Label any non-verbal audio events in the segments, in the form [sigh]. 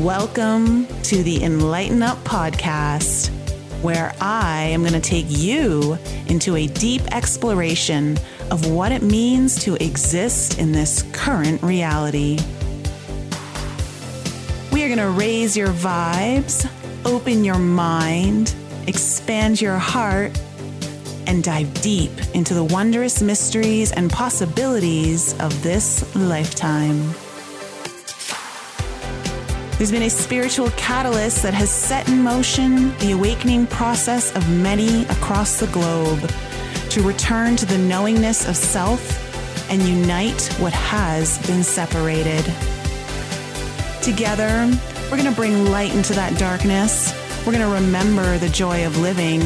Welcome to the Enlighten Up podcast, where I am going to take you into a deep exploration of what it means to exist in this current reality. We are going to raise your vibes, open your mind, expand your heart, and dive deep into the wondrous mysteries and possibilities of this lifetime. There's been a spiritual catalyst that has set in motion the awakening process of many across the globe to return to the knowingness of self and unite what has been separated. Together, we're going to bring light into that darkness. We're going to remember the joy of living.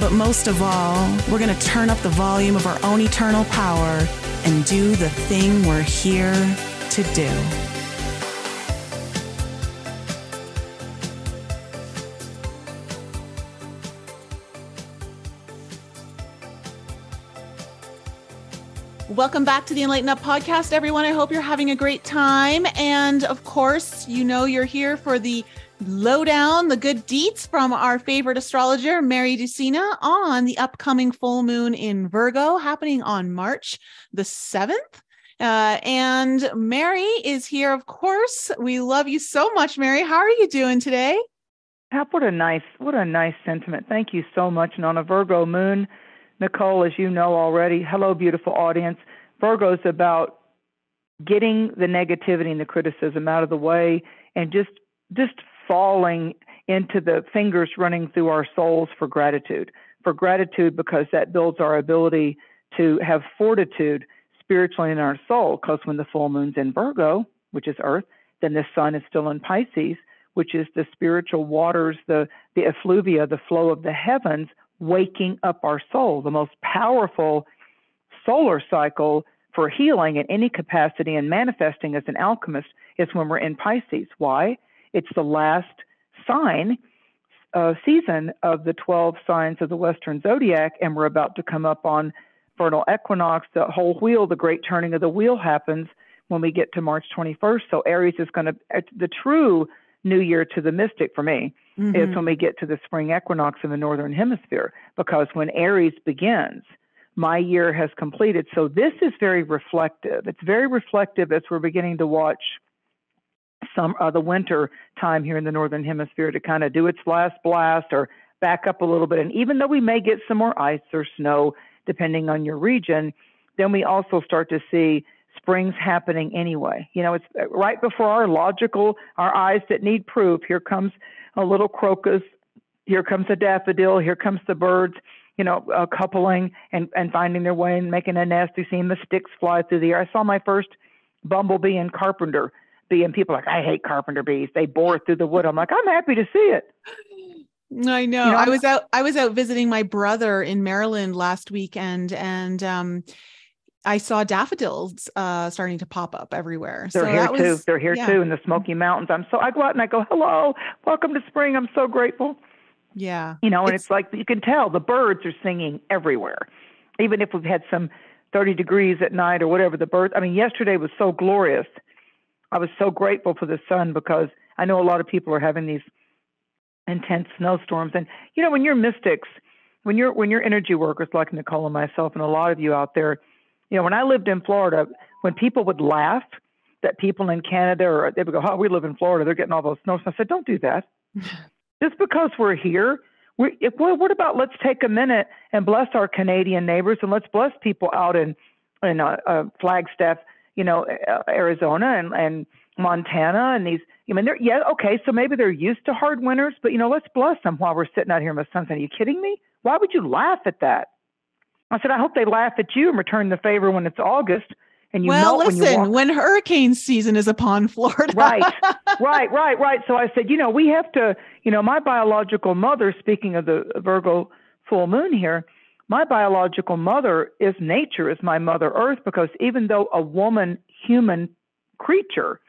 But most of all, we're going to turn up the volume of our own eternal power and do the thing we're here to do. Welcome back to the Enlighten Up podcast, everyone. I hope you're having a great time. And of course, you know you're here for the lowdown, the good deets from our favorite astrologer, Mary Dusina, on the upcoming full moon in Virgo happening on March the 7th. Uh, and Mary is here, of course. We love you so much, Mary. How are you doing today? what a nice, what a nice sentiment. Thank you so much. And on a Virgo moon, Nicole, as you know already, hello, beautiful audience. Virgo is about getting the negativity and the criticism out of the way and just just falling into the fingers running through our souls for gratitude. For gratitude because that builds our ability to have fortitude spiritually in our soul. Because when the full moon's in Virgo, which is Earth, then the sun is still in Pisces, which is the spiritual waters, the the effluvia, the flow of the heavens waking up our soul. The most powerful solar cycle for healing in any capacity and manifesting as an alchemist is when we're in Pisces. Why? It's the last sign uh, season of the 12 signs of the Western zodiac, and we're about to come up on vernal equinox. The whole wheel, the great turning of the wheel happens when we get to March 21st. So Aries is going to, the true new year to the mystic for me mm-hmm. is when we get to the spring equinox in the northern hemisphere because when aries begins my year has completed so this is very reflective it's very reflective as we're beginning to watch some uh, the winter time here in the northern hemisphere to kind of do its last blast or back up a little bit and even though we may get some more ice or snow depending on your region then we also start to see spring's happening anyway. You know, it's uh, right before our logical, our eyes that need proof. Here comes a little crocus, here comes a daffodil, here comes the birds, you know, uh, coupling and, and finding their way and making a nest. You see the sticks fly through the air. I saw my first bumblebee and carpenter bee, and people are like, I hate carpenter bees. They bore through the wood. I'm like, I'm happy to see it. I know. You know I was out I was out visiting my brother in Maryland last weekend and um I saw daffodils uh, starting to pop up everywhere. They're so here too. They're here yeah. too in the Smoky Mountains. I'm so I go out and I go, "Hello, welcome to spring." I'm so grateful. Yeah, you know, and it's, it's like you can tell the birds are singing everywhere, even if we've had some 30 degrees at night or whatever. The birds. I mean, yesterday was so glorious. I was so grateful for the sun because I know a lot of people are having these intense snowstorms, and you know, when you're mystics, when you're when you're energy workers like Nicole and myself, and a lot of you out there you know, when I lived in Florida, when people would laugh that people in Canada or they would go, "Oh, we live in Florida, they're getting all those snows." I said, "Don't do that. [laughs] Just because we're here, we if, well, what about let's take a minute and bless our Canadian neighbors and let's bless people out in in uh, uh, Flagstaff, you know, uh, Arizona and and Montana and these. I mean, they're yeah, okay, so maybe they're used to hard winters, but you know, let's bless them while we're sitting out here in the sun. Are you kidding me? Why would you laugh at that? I said, I hope they laugh at you and return the favor when it's August and you well, listen, when, when, hurricane season is upon Florida. right, [laughs] right, right, right. So I said, you know, we have to, you know, my biological mother, speaking of the Virgo full moon here, my biological mother is nature, is my mother earth, because even though a woman human creature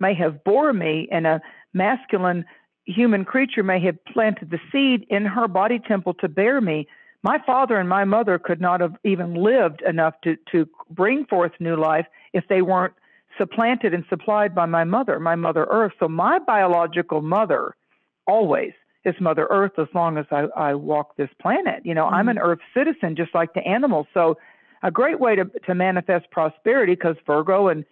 may have bore me and a masculine human creature may have planted the seed in her body temple to bear me, my father and my mother could not have even lived enough to, to bring forth new life if they weren't supplanted and supplied by my mother, my Mother Earth. So my biological mother always is Mother Earth as long as I, I walk this planet. You know, mm-hmm. I'm an Earth citizen just like the animals. So a great way to, to manifest prosperity because Virgo and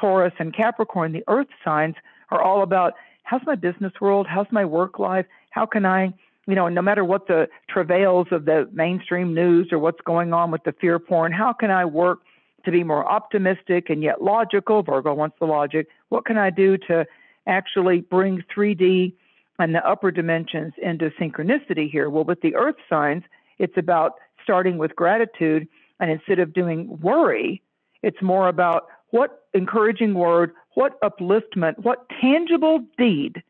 Taurus and Capricorn, the Earth signs, are all about how's my business world? How's my work life? How can I, you know, no matter what the travails of the mainstream news or what's going on with the fear porn, how can I work to be more optimistic and yet logical? Virgo wants the logic. What can I do to actually bring 3D and the upper dimensions into synchronicity here? Well, with the earth signs, it's about starting with gratitude. And instead of doing worry, it's more about what encouraging word, what upliftment, what tangible deed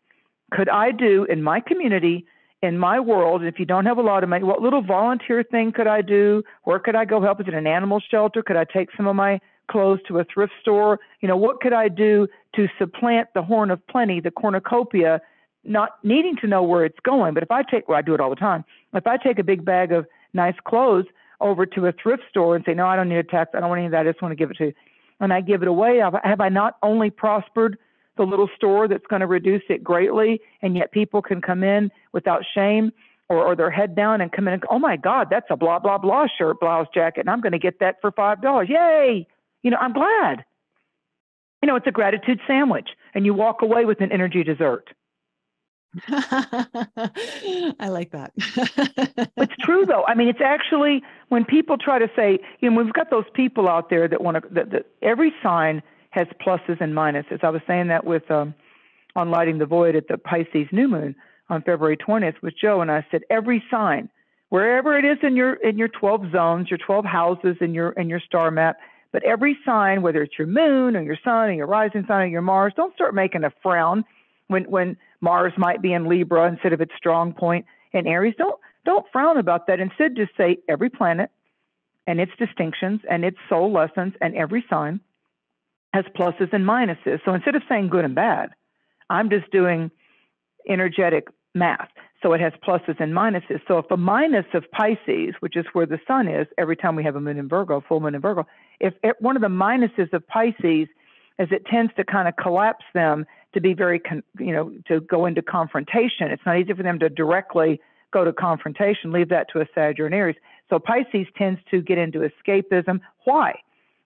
could I do in my community, in my world? If you don't have a lot of money, what little volunteer thing could I do? Where could I go help? Is it an animal shelter? Could I take some of my clothes to a thrift store? You know, what could I do to supplant the horn of plenty, the cornucopia, not needing to know where it's going? But if I take, well, I do it all the time. If I take a big bag of nice clothes over to a thrift store and say, no, I don't need a tax. I don't want any of that. I just want to give it to you and I give it away, have I not only prospered the little store that's going to reduce it greatly, and yet people can come in without shame or, or their head down and come in and go, oh my God, that's a blah, blah, blah shirt, blouse, jacket, and I'm going to get that for $5. Yay! You know, I'm glad. You know, it's a gratitude sandwich, and you walk away with an energy dessert. [laughs] I like that. [laughs] it's true though. I mean, it's actually when people try to say, you know, we've got those people out there that want to. That, that every sign has pluses and minuses. I was saying that with um, on lighting the void at the Pisces new moon on February 20th with Joe, and I said every sign, wherever it is in your in your 12 zones, your 12 houses in your in your star map, but every sign, whether it's your moon or your sun or your rising sign or your Mars, don't start making a frown when when Mars might be in Libra instead of its strong point in Aries. Don't don't frown about that. Instead, just say every planet and its distinctions and its soul lessons and every sign has pluses and minuses. So instead of saying good and bad, I'm just doing energetic math. So it has pluses and minuses. So if a minus of Pisces, which is where the sun is every time we have a moon in Virgo, full moon in Virgo, if one of the minuses of Pisces is it tends to kind of collapse them to be very, con- you know, to go into confrontation. It's not easy for them to directly go to confrontation. Leave that to a Sag or an Aries. So Pisces tends to get into escapism. Why?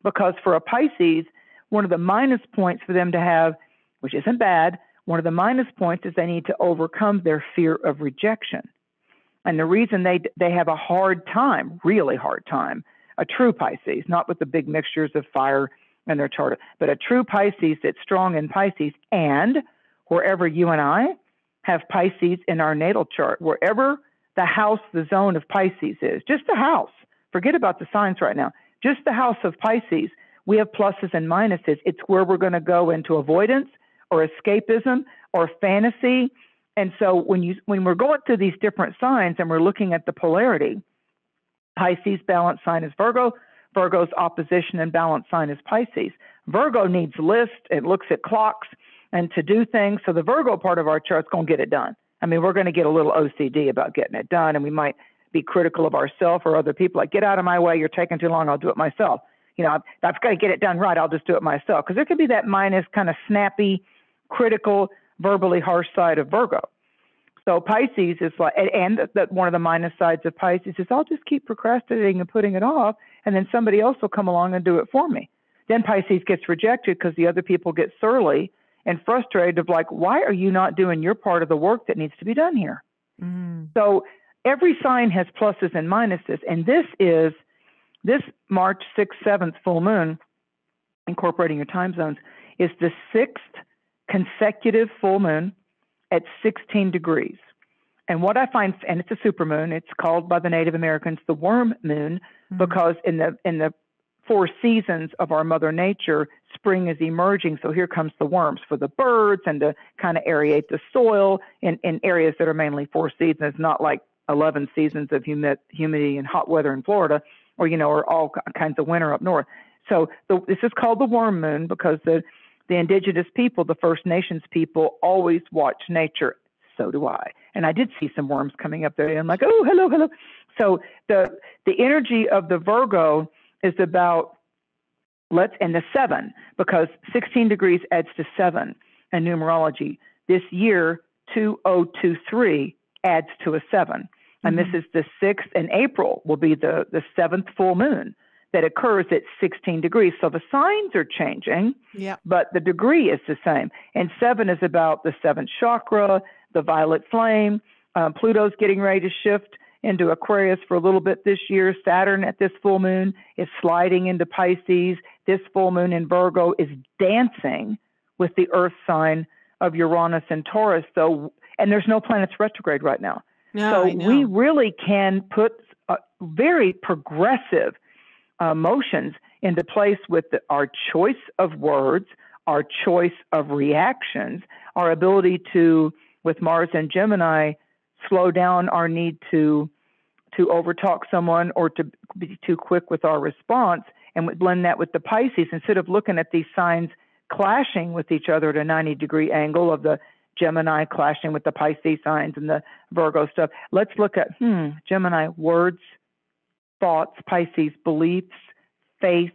Because for a Pisces, one of the minus points for them to have, which isn't bad, one of the minus points is they need to overcome their fear of rejection. And the reason they they have a hard time, really hard time, a true Pisces, not with the big mixtures of fire in their chart. But a true Pisces that's strong in Pisces, and wherever you and I have Pisces in our natal chart, wherever the house, the zone of Pisces is, just the house, forget about the signs right now, just the house of Pisces, we have pluses and minuses. It's where we're going to go into avoidance or escapism or fantasy. And so when you when we're going through these different signs and we're looking at the polarity, Pisces balance sign is Virgo, Virgo's opposition and balance sign is Pisces. Virgo needs lists, it looks at clocks and to do things. So the Virgo part of our chart's going to get it done. I mean, we're going to get a little OCD about getting it done, and we might be critical of ourselves or other people. Like, get out of my way, you're taking too long, I'll do it myself. You know, I've, I've got to get it done right, I'll just do it myself. Because there could be that minus kind of snappy, critical, verbally harsh side of Virgo. So Pisces is like, and that one of the minus sides of Pisces is I'll just keep procrastinating and putting it off, and then somebody else will come along and do it for me. Then Pisces gets rejected because the other people get surly and frustrated of like, why are you not doing your part of the work that needs to be done here? Mm. So every sign has pluses and minuses, and this is this March 6th, 7th full moon, incorporating your time zones, is the sixth consecutive full moon at 16 degrees. And what I find, and it's a supermoon, it's called by the Native Americans the worm moon mm-hmm. because in the in the four seasons of our Mother Nature, spring is emerging. So here comes the worms for the birds and to kind of aerate the soil in, in areas that are mainly four seasons, not like 11 seasons of humid, humidity and hot weather in Florida, or you know, or all kinds of winter up north. So the, this is called the worm moon because the the indigenous people, the First Nations people, always watch nature. So do I. And I did see some worms coming up there. And I'm like, oh, hello, hello. So the the energy of the Virgo is about let's and the seven because 16 degrees adds to seven in numerology. This year 2023 adds to a 7 mm-hmm. And this mm-hmm. is the sixth. And April will be the the seventh full moon that occurs at 16 degrees. So the signs are changing, yeah. but the degree is the same. And seven is about the seventh chakra, the violet flame. Um, Pluto's getting ready to shift into Aquarius for a little bit this year. Saturn at this full moon is sliding into Pisces. This full moon in Virgo is dancing with the earth sign of Uranus and Taurus. So, and there's no planets retrograde right now. So we really can put very progressive uh, motions into place with the, our choice of words, our choice of reactions, our ability to, with Mars and Gemini, slow down our need to to overtalk someone or to be too quick with our response and blend that with the Pisces. Instead of looking at these signs clashing with each other at a 90 degree angle of the Gemini clashing with the Pisces signs and the Virgo stuff. Let's look at hmm, Gemini words, thoughts, Pisces beliefs, faith,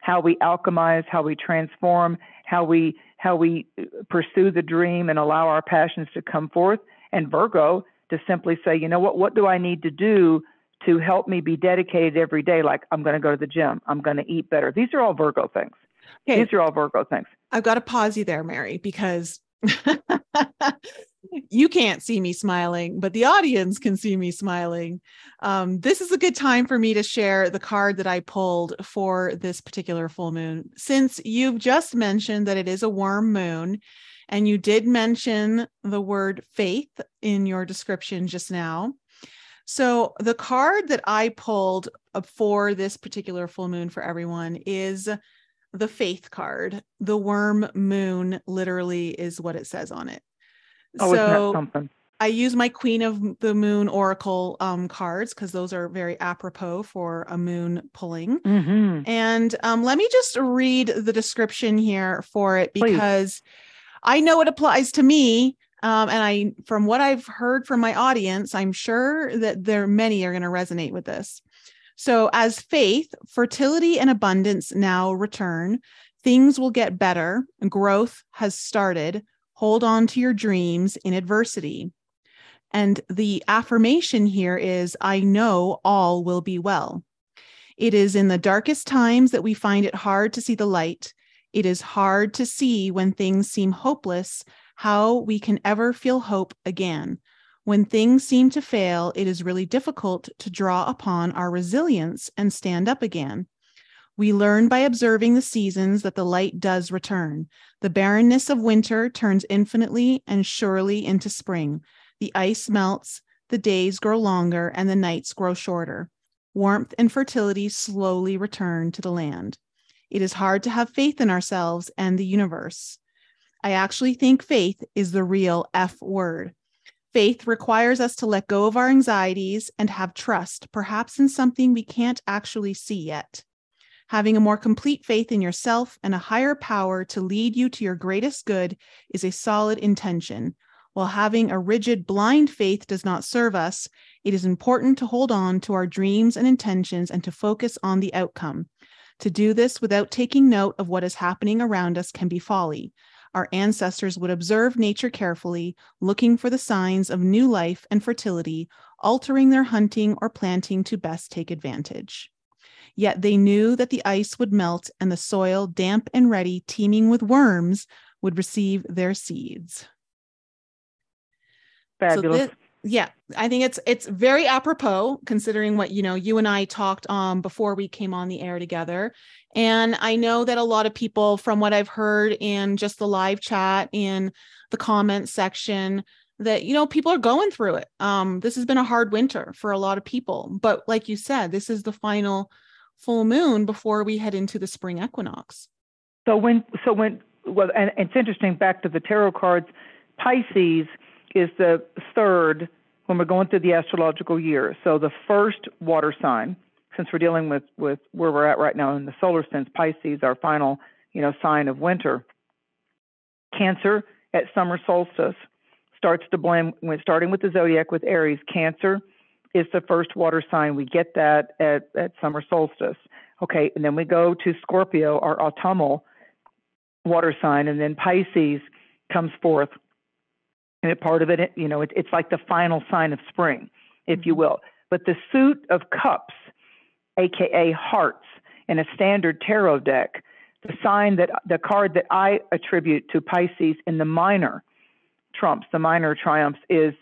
how we alchemize, how we transform, how we how we pursue the dream and allow our passions to come forth. And Virgo to simply say, you know what, what do I need to do to help me be dedicated every day? Like, I'm going to go to the gym, I'm going to eat better. These are all Virgo things. Okay. These are all Virgo things. I've got to pause you there, Mary, because [laughs] you can't see me smiling, but the audience can see me smiling. Um, this is a good time for me to share the card that I pulled for this particular full moon. Since you've just mentioned that it is a worm moon, and you did mention the word faith in your description just now. So, the card that I pulled for this particular full moon for everyone is the faith card. The worm moon literally is what it says on it. Oh, so, something? I use my Queen of the Moon Oracle um, cards because those are very apropos for a moon pulling. Mm-hmm. And um, let me just read the description here for it because Please. I know it applies to me. Um, and I, from what I've heard from my audience, I'm sure that there many are going to resonate with this. So, as faith, fertility, and abundance now return, things will get better. Growth has started. Hold on to your dreams in adversity. And the affirmation here is I know all will be well. It is in the darkest times that we find it hard to see the light. It is hard to see when things seem hopeless how we can ever feel hope again. When things seem to fail, it is really difficult to draw upon our resilience and stand up again. We learn by observing the seasons that the light does return. The barrenness of winter turns infinitely and surely into spring. The ice melts, the days grow longer, and the nights grow shorter. Warmth and fertility slowly return to the land. It is hard to have faith in ourselves and the universe. I actually think faith is the real F word. Faith requires us to let go of our anxieties and have trust, perhaps in something we can't actually see yet. Having a more complete faith in yourself and a higher power to lead you to your greatest good is a solid intention. While having a rigid, blind faith does not serve us, it is important to hold on to our dreams and intentions and to focus on the outcome. To do this without taking note of what is happening around us can be folly. Our ancestors would observe nature carefully, looking for the signs of new life and fertility, altering their hunting or planting to best take advantage. Yet they knew that the ice would melt and the soil, damp and ready, teeming with worms, would receive their seeds. Fabulous. So this, yeah i think it's it's very apropos considering what you know you and i talked um before we came on the air together. And i know that a lot of people from what i've heard in just the live chat in the comment section that you know people are going through it. Um this has been a hard winter for a lot of people. But like you said this is the final full moon before we head into the spring equinox. So when so when well and it's interesting back to the tarot cards pisces is the third when we're going through the astrological year. So the first water sign, since we're dealing with, with where we're at right now in the solar sense, Pisces, our final, you know, sign of winter. Cancer at summer solstice starts to blend when starting with the zodiac with Aries. Cancer is the first water sign. We get that at, at summer solstice. Okay, and then we go to Scorpio, our autumnal water sign, and then Pisces comes forth. Part of it, you know, it, it's like the final sign of spring, if you mm-hmm. will. But the suit of cups, aka hearts, in a standard tarot deck, the sign that the card that I attribute to Pisces in the minor trumps, the minor triumphs, is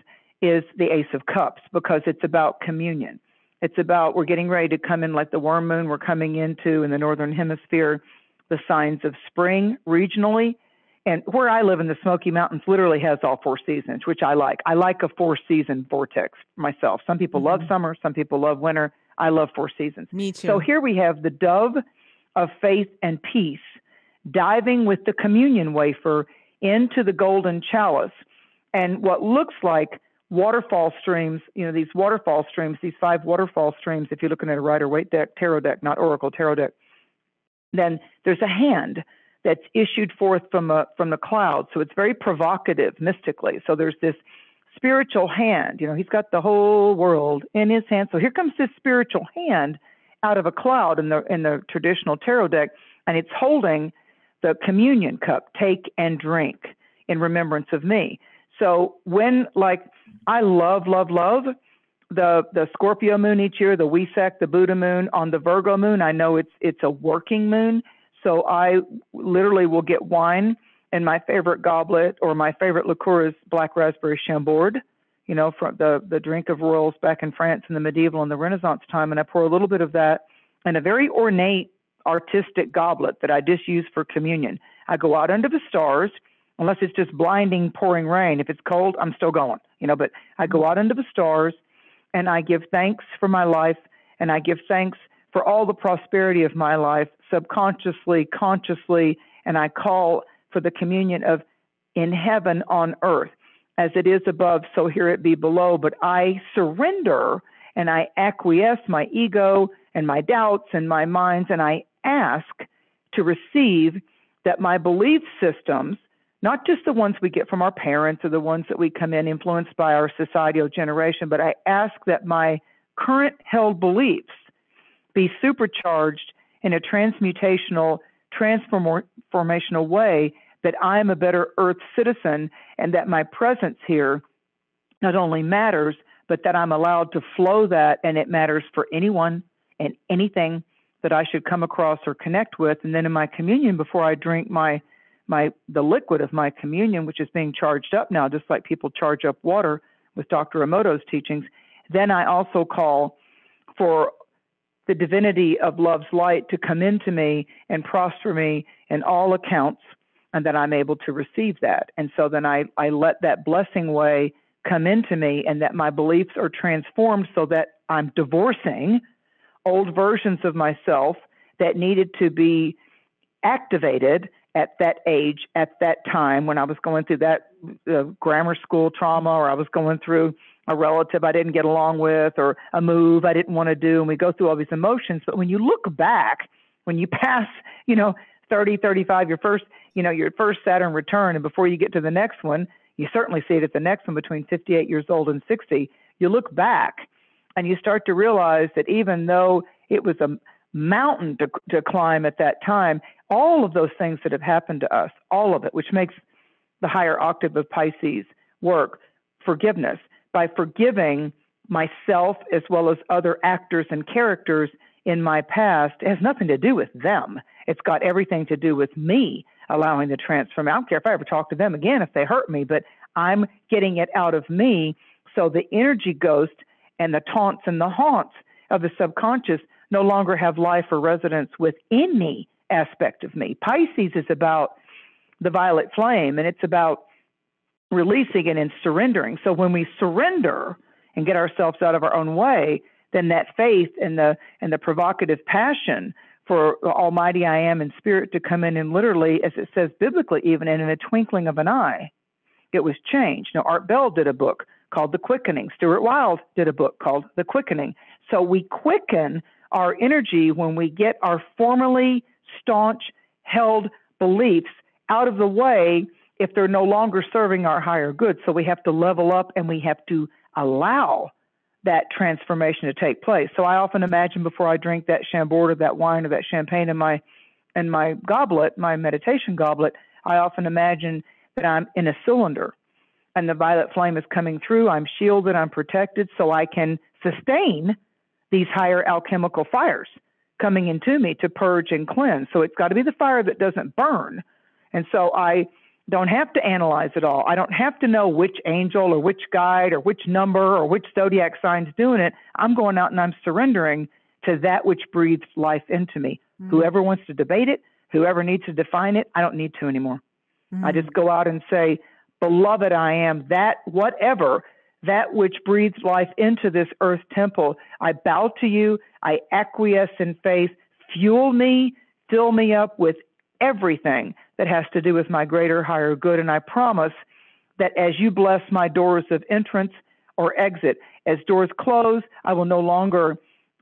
is the Ace of Cups because it's about communion. It's about we're getting ready to come in like the worm moon. We're coming into in the northern hemisphere the signs of spring regionally. And where I live in the Smoky Mountains literally has all four seasons, which I like. I like a four season vortex myself. Some people mm-hmm. love summer, some people love winter. I love four seasons. Me too. So here we have the dove of faith and peace diving with the communion wafer into the golden chalice. And what looks like waterfall streams, you know, these waterfall streams, these five waterfall streams, if you're looking at a Rider Waite deck, tarot deck, not Oracle tarot deck, then there's a hand that's issued forth from a, from the cloud. So it's very provocative mystically. So there's this spiritual hand. You know, he's got the whole world in his hand. So here comes this spiritual hand out of a cloud in the in the traditional tarot deck, and it's holding the communion cup. Take and drink in remembrance of me. So when like I love love love the the Scorpio moon each year, the Wesak, the Buddha moon, on the Virgo moon, I know it's it's a working moon, so I literally will get wine and my favorite goblet or my favorite liqueur is black raspberry chambord, you know, from the the drink of royals back in France in the medieval and the Renaissance time, and I pour a little bit of that in a very ornate artistic goblet that I just use for communion. I go out under the stars unless it's just blinding pouring rain. If it's cold, I'm still going, you know, but I go out under the stars and I give thanks for my life and I give thanks for all the prosperity of my life subconsciously, consciously, and I call for the communion of in heaven on earth. As it is above, so here it be below. But I surrender and I acquiesce my ego and my doubts and my minds, and I ask to receive that my belief systems not just the ones we get from our parents or the ones that we come in influenced by our societal generation, but I ask that my current held beliefs be supercharged in a transmutational, transformational way that I am a better Earth citizen and that my presence here not only matters, but that I'm allowed to flow that and it matters for anyone and anything that I should come across or connect with. And then in my communion, before I drink my my the liquid of my communion, which is being charged up now, just like people charge up water with Dr. Emoto's teachings, then I also call for the divinity of love's light to come into me and prosper me in all accounts, and that I'm able to receive that. And so then I, I let that blessing way come into me, and that my beliefs are transformed so that I'm divorcing old versions of myself that needed to be activated at that age, at that time, when I was going through that uh, grammar school trauma, or I was going through a relative I didn't get along with, or a move I didn't want to do, and we go through all these emotions. But when you look back, when you [laughs] pass, you know, 30, 35, your first, you know, your first Saturn return, and before you get to the next one, you certainly see it at the next one between 58 years old and 60. You look back, and you start to realize that even though it was a mountain to, to climb at that time, all of those things that have happened to us, all of it, which makes the higher octave of Pisces work, forgiveness. By forgiving myself as well as other actors and characters in my past, it has nothing to do with them. It's got everything to do with me allowing the transform. I don't care if I ever talk to them again if they hurt me, but I'm getting it out of me. So the energy ghost and the taunts and the haunts of the subconscious no longer have life or residence within me aspect of me. Pisces is about the violet flame and it's about releasing it and surrendering. So when we surrender and get ourselves out of our own way, then that faith and the and the provocative passion for Almighty I am in spirit to come in and literally, as it says biblically, even and in a twinkling of an eye, it was changed. Now Art Bell did a book called The Quickening. Stuart Wilde did a book called The Quickening. So we quicken our energy when we get our formerly staunch held beliefs out of the way if they're no longer serving our higher good. So we have to level up and we have to allow that transformation to take place. So I often imagine before I drink that chambord or that wine or that champagne in my in my goblet, my meditation goblet, I often imagine that I'm in a cylinder and the violet flame is coming through. I'm shielded, I'm protected, so I can sustain these higher alchemical fires coming into me to purge and cleanse. So it's got to be the fire that doesn't burn. And so I don't have to analyze it all. I don't have to know which angel or which guide or which number or which zodiac sign's doing it. I'm going out and I'm surrendering to that which breathes life into me. Mm-hmm. Whoever wants to debate it, whoever needs to define it, I don't need to anymore. Mm-hmm. I just go out and say, Beloved, I am that whatever, that which breathes life into this earth temple. I bow to you. I acquiesce in faith. Fuel me, fill me up with everything that has to do with my greater, higher good. And I promise that as you bless my doors of entrance or exit, as doors close, I will no longer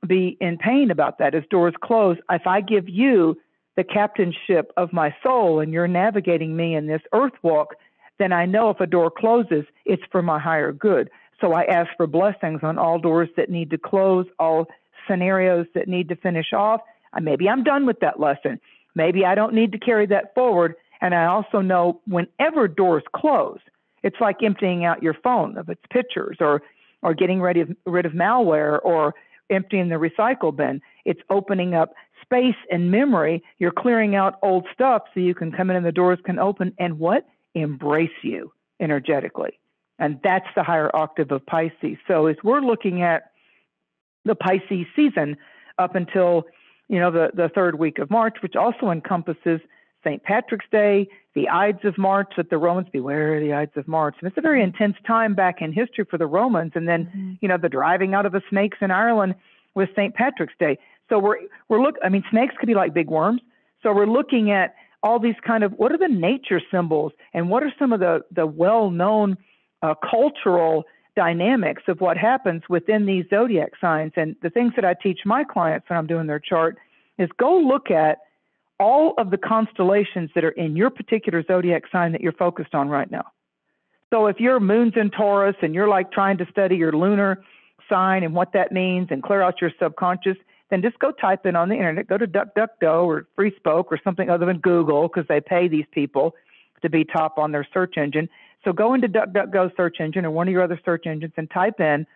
be in pain about that. As doors close, if I give you the captainship of my soul and you're navigating me in this earth walk, then I know if a door closes, it's for my higher good. So I ask for blessings on all doors that need to close, all scenarios that need to finish off. Maybe I'm done with that lesson. Maybe I don't need to carry that forward. And I also know whenever doors close, it's like emptying out your phone of its pictures or, or getting rid of, rid of malware or emptying the recycle bin. It's opening up space and memory. You're clearing out old stuff so you can come in and the doors can open and what? Embrace you energetically. And that's the higher octave of Pisces. So as we're looking at the Pisces season up until you know, the, the third week of March, which also encompasses St. Patrick's Day, the Ides of March, that the Romans beware the Ides of March. And it's a very intense time back in history for the Romans. And then, mm-hmm. you know, the driving out of the snakes in Ireland with St. Patrick's Day. So we're we're look. I mean, snakes could be like big worms. So we're looking at all these kind of what are the nature symbols and what are some of the the well known uh, cultural dynamics of what happens within these zodiac signs. And the things that I teach my clients when I'm doing their chart is go look at all of the constellations that are in your particular zodiac sign that you're focused on right now. So if your moon's in Taurus and you're like trying to study your lunar sign and what that means and clear out your subconscious, then just go type in on the internet, go to DuckDuckGo or FreeSpoke or something other than Google because they pay these people to be top on their search engine so go into DuckDuckGo search engine or one of your other search engines and type in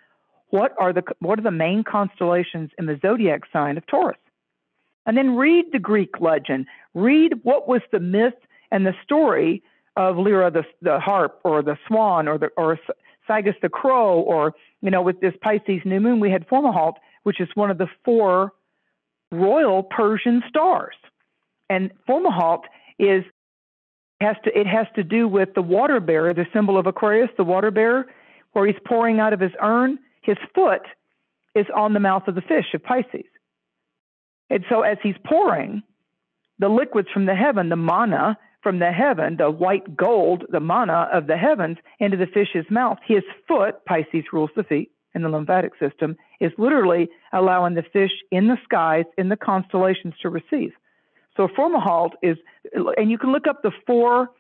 what are the what are the main constellations in the zodiac sign of Taurus. And then read the Greek legend. Read what was the myth and the story of Lyra the, the harp or the swan or the or Sagas the crow or you know with this Pisces new moon we had Fomalhaut which is one of the four royal Persian stars. And Fomalhaut is has to it has to do with the water bearer, the symbol of Aquarius, the water bearer, where he's pouring out of his urn. His foot is on the mouth of the fish of Pisces. And so as he's pouring the liquids from the heaven, the manna from the heaven, the white gold, the manna of the heavens, into the fish's mouth, his foot, Pisces rules the feet in the lymphatic system, is literally allowing the fish in the skies, in the constellations to receive. So Fomalhaut is, and you can look up the four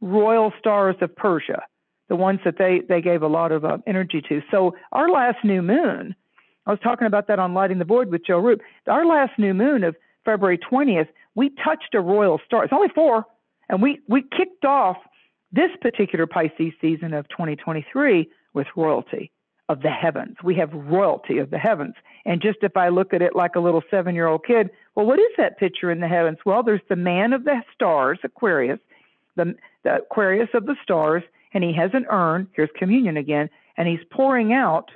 royal stars of Persia, the ones that they, they gave a lot of uh, energy to. So our last new moon, I was talking about that on Lighting the Void with Joe Roop. Our last new moon of February 20th, we touched a royal star. It's only four, and we, we kicked off this particular Pisces season of 2023 with royalty of the heavens. We have royalty of the heavens. And just if I look at it like a little seven year old kid, well, what is that picture in the heavens? Well, there's the man of the stars, Aquarius, the, the Aquarius of the stars, and he has an urn. Here's communion again, and he's pouring out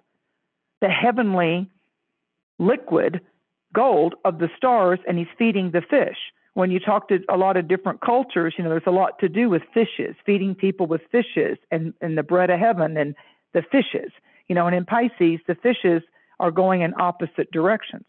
the heavenly liquid gold of the stars, and he's feeding the fish. When you talk to a lot of different cultures, you know, there's a lot to do with fishes, feeding people with fishes and, and the bread of heaven and the fishes. You know, and in Pisces, the fishes are going in opposite directions.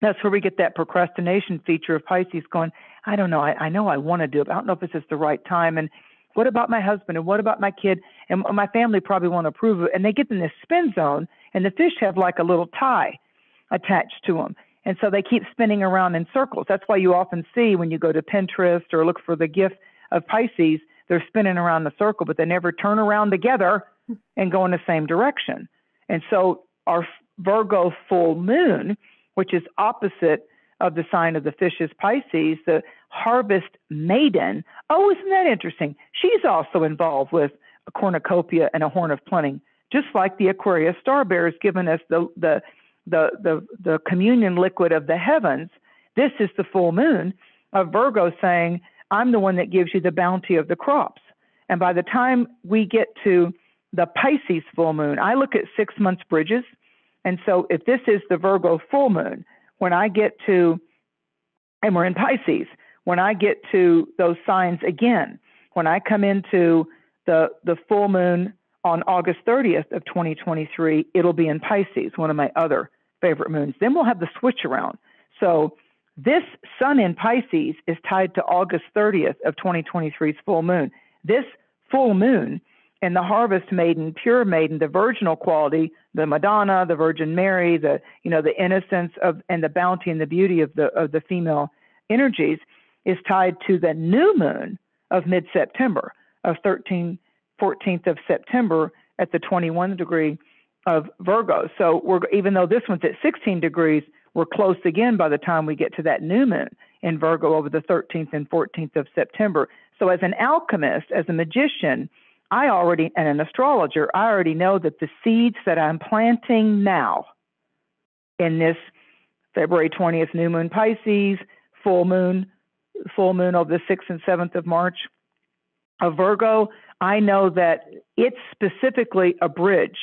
That's where we get that procrastination feature of Pisces going, I don't know, I, I know I want to do it, but I don't know if this is the right time. And what about my husband? And what about my kid? And my family probably won't approve of it. And they get in this spin zone, and the fish have like a little tie attached to them. And so they keep spinning around in circles. That's why you often see when you go to Pinterest or look for the gift of Pisces, they're spinning around the circle, but they never turn around together and go in the same direction. And so our Virgo full moon, which is opposite of the sign of the fishes Pisces, the harvest maiden. Oh, isn't that interesting? She's also involved with a cornucopia and a horn of plenty, just like the Aquarius star bear has given us the, the, the, the, the communion liquid of the heavens. This is the full moon of Virgo saying, I'm the one that gives you the bounty of the crops. And by the time we get to the Pisces full moon, I look at six months bridges. And so if this is the Virgo full moon, when I get to, and we're in Pisces, when I get to those signs again, when I come into the, the full moon on August 30th of 2023, it'll be in Pisces, one of my other favorite moons. Then we'll have the switch around. So this sun in Pisces is tied to August 30th of 2023's full moon. This full moon and the harvest maiden, pure maiden, the virginal quality, the Madonna, the Virgin Mary, the you know the innocence of and the bounty and the beauty of the of the female energies is tied to the new moon of mid-September of 13 14th of September at the 21 degree of Virgo. So we're even though this one's at 16 degrees, we're close again by the time we get to that new moon in Virgo over the 13th and 14th of September. So as an alchemist, as a magician, I already and an astrologer, I already know that the seeds that I'm planting now in this February 20th new moon Pisces, full moon, full moon of the 6th and 7th of March of Virgo, I know that it's specifically a bridge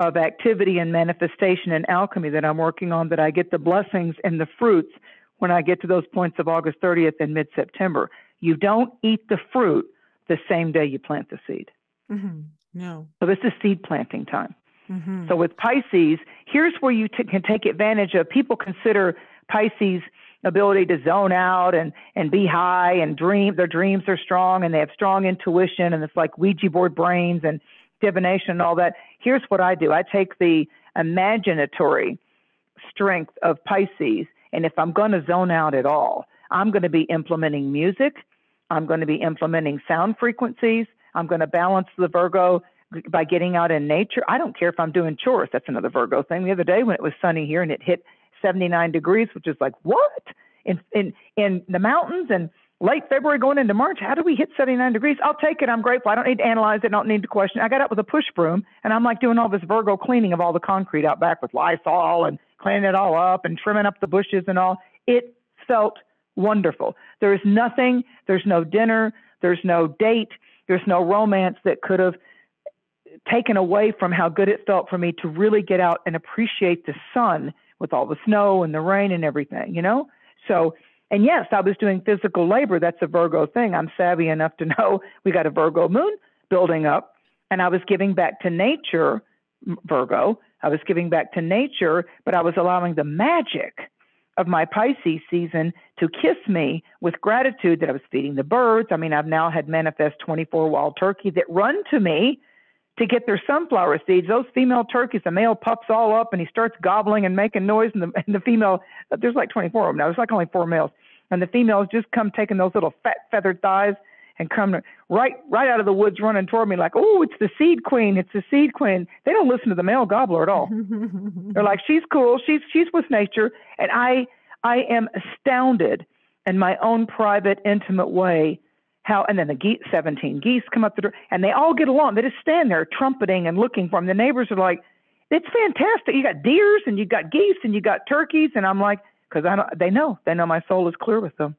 of activity and manifestation and alchemy that I'm working on that I get the blessings and the fruits when I get to those points of August 30th and mid September. You don't eat the fruit the same day you plant the seed. Mm-hmm. No. So this is seed planting time. Mm-hmm. So with Pisces, here's where you t- can take advantage of. People consider Pisces' ability to zone out and and be high and dream. Their dreams are strong and they have strong intuition and it's like Ouija board brains and divination and all that. Here's what I do. I take the imaginatory strength of Pisces and if I'm going to zone out at all, I'm going to be implementing music. I'm going to be implementing sound frequencies. I'm going to balance the Virgo by getting out in nature. I don't care if I'm doing chores. That's another Virgo thing. The other day when it was sunny here and it hit 79 degrees, which is like, what? In, in, in the mountains and late February going into March, how do we hit 79 degrees? I'll take it. I'm grateful. I don't need to analyze it. I don't need to question. I got up with a push broom and I'm like doing all this Virgo cleaning of all the concrete out back with Lysol and cleaning it all up and trimming up the bushes and all. It felt wonderful. There is nothing, there's no dinner, there's no date, there's no romance that could have taken away from how good it felt for me to really get out and appreciate the sun with all the snow and the rain and everything, you know? So, and yes, I was doing physical labor. That's a Virgo thing. I'm savvy enough to [laughs] know we got a Virgo moon building up, and I was giving back to nature, Virgo. I was giving back to nature, but I was allowing the magic of my Pisces season to kiss me with gratitude that I was feeding the birds. I mean, I've now had manifest 24 wild turkey that run to me to get their sunflower seeds. Those female turkeys, the male pups all up and he starts gobbling and making noise, and the, and the female, there's like 24 of them now. There's like only four males, and the females just come taking those little fat feathered thighs and come right right out of the woods running toward me like, oh, it's the seed queen, it's the seed queen. They don't listen to the male gobbler at all. [laughs] They're like, she's cool, she's she's with nature, and I I am astounded in my own private, intimate way how and then the geese 17 geese come up the door and they all get along. They just stand there trumpeting and looking for them the neighbors are like it's fantastic. You got deers and you got geese and you got turkeys. And i'm like because I don't, they know. They know my soul is clear with them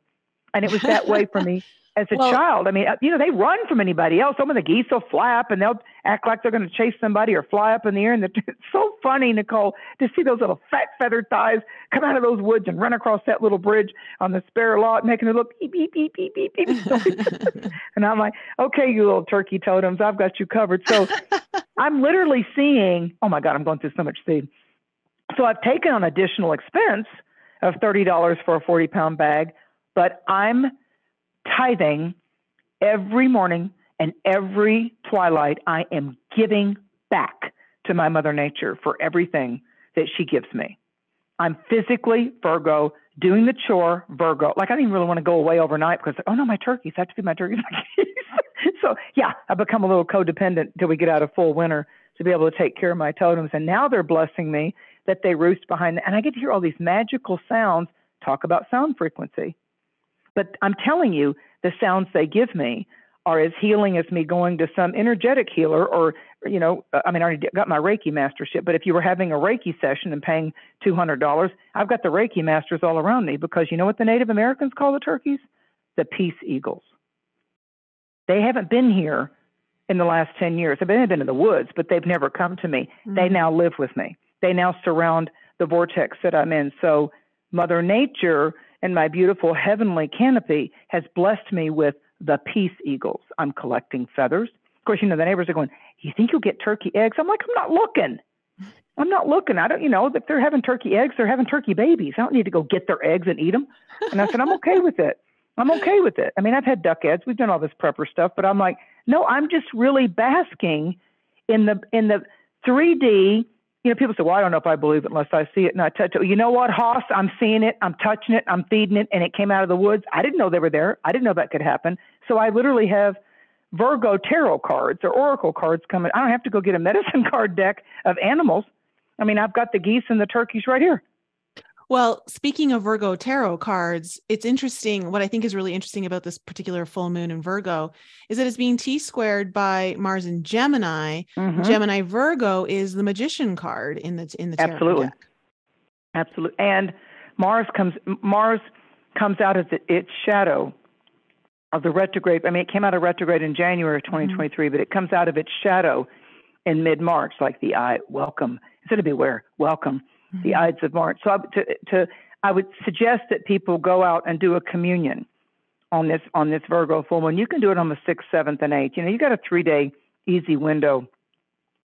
and it was that way for me as a well, child. I mean, uh, you know, they run from anybody else. Some of the geese will flap and they'll act like they're going to chase somebody or fly up in the air. And [laughs] it's so funny, Nicole, to see those little fat feathered thighs come out of those woods and run across that little bridge on the spare lot, making a little beep, beep, beep, beep, beep, beep. [laughs] [laughs] and I'm like, okay, you little turkey totems, I've got you covered. So I'm literally seeing, oh my God, I'm going through so much seed. So I've taken on additional expense of $30 for a 40 pound bag, but I'm tithing every morning and every twilight. I am giving back to my Mother Nature for everything that she gives me. I'm physically Virgo, doing the chore Virgo. Like I didn't really want to go away overnight because oh no, my turkeys I have to feed my turkeys. [laughs] so yeah, I become a little codependent until we get out of full winter to be able to take care of my totems. And now they're blessing me that they roost behind, and I get to hear all these magical sounds. Talk about sound frequency. But I'm telling you, the sounds they give me are as healing as me going to some energetic healer or you know i mean i already got my reiki mastership but if you were having a reiki session and paying $200 i've got the reiki masters all around me because you know what the native americans call the turkeys? The peace eagles. They haven't been here in the last 10 years. They've been in the woods but they've never come to me. Mm-hmm. they now live with me. They now surround the vortex that i'm in. So mother nature and my beautiful heavenly canopy has blessed me with the peace eagles. I'm collecting feathers. Of course, you know, the neighbors are going, You think you'll get turkey eggs? I'm like, I'm not looking. I'm not looking. I don't, you know, if they're having turkey eggs, they're having turkey babies. I don't need to go get their eggs and eat them. And I said, I'm okay with it. I'm okay with it. I mean, I've had duck eggs. We've done all this prepper stuff, but I'm like, no, I'm just really basking in the in the 3D you know, people say, well, I don't know if I believe it unless I see it and I touch it. You know what, Hoss? I'm seeing it, I'm touching it, I'm feeding it, and it came out of the woods. I didn't know they were there. I didn't know that could happen. So I literally have Virgo tarot cards or oracle cards coming. I don't have to go get a [laughs] medicine card deck of animals. I mean, I've got the geese and the turkeys right here. Well, speaking of Virgo tarot cards, it's interesting. What I think is really interesting about this particular full moon in Virgo is that it's being T squared by Mars and Gemini. Mm-hmm. Gemini Virgo is the magician card in the in the tarot Absolutely. deck. Absolutely. And Mars comes Mars comes out as its shadow of the retrograde. I mean, it came out of retrograde in January of 2023, mm-hmm. but it comes out of its shadow in mid March, like the eye. Welcome instead of beware. Welcome mm-hmm. the Ides of March. So I, to, to, I would suggest that people go out and do a communion on this on this Virgo full moon. You can do it on the sixth, seventh, and eighth. You know, you got a three day easy window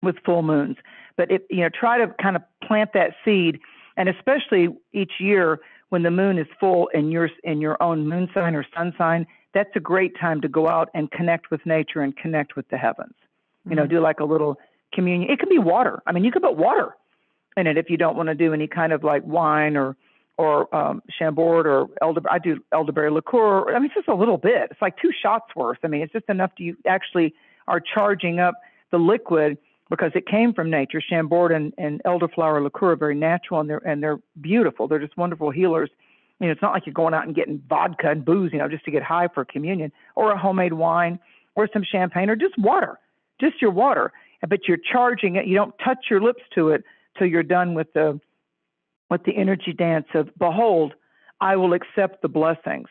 with full moons, but it, you know, try to kind of plant that seed, and especially each year when the moon is full in your in your own moon sign or sun sign, that's a great time to go out and connect with nature and connect with the heavens. You know, mm-hmm. do like a little communion. It can be water. I mean, you could put water in it if you don't want to do any kind of like wine or or um, Chambord or elder. I do elderberry liqueur. I mean, it's just a little bit. It's like two shots worth. I mean, it's just enough to you actually are charging up the liquid because it came from nature. Chambord and, and elderflower liqueur are very natural and they're and they're beautiful. They're just wonderful healers. You know, it's not like you're going out and getting vodka and booze, you know, just to get high for communion, or a homemade wine, or some champagne, or just water, just your water. But you're charging it. You don't touch your lips to it till you're done with the with the energy dance of behold i will accept the blessings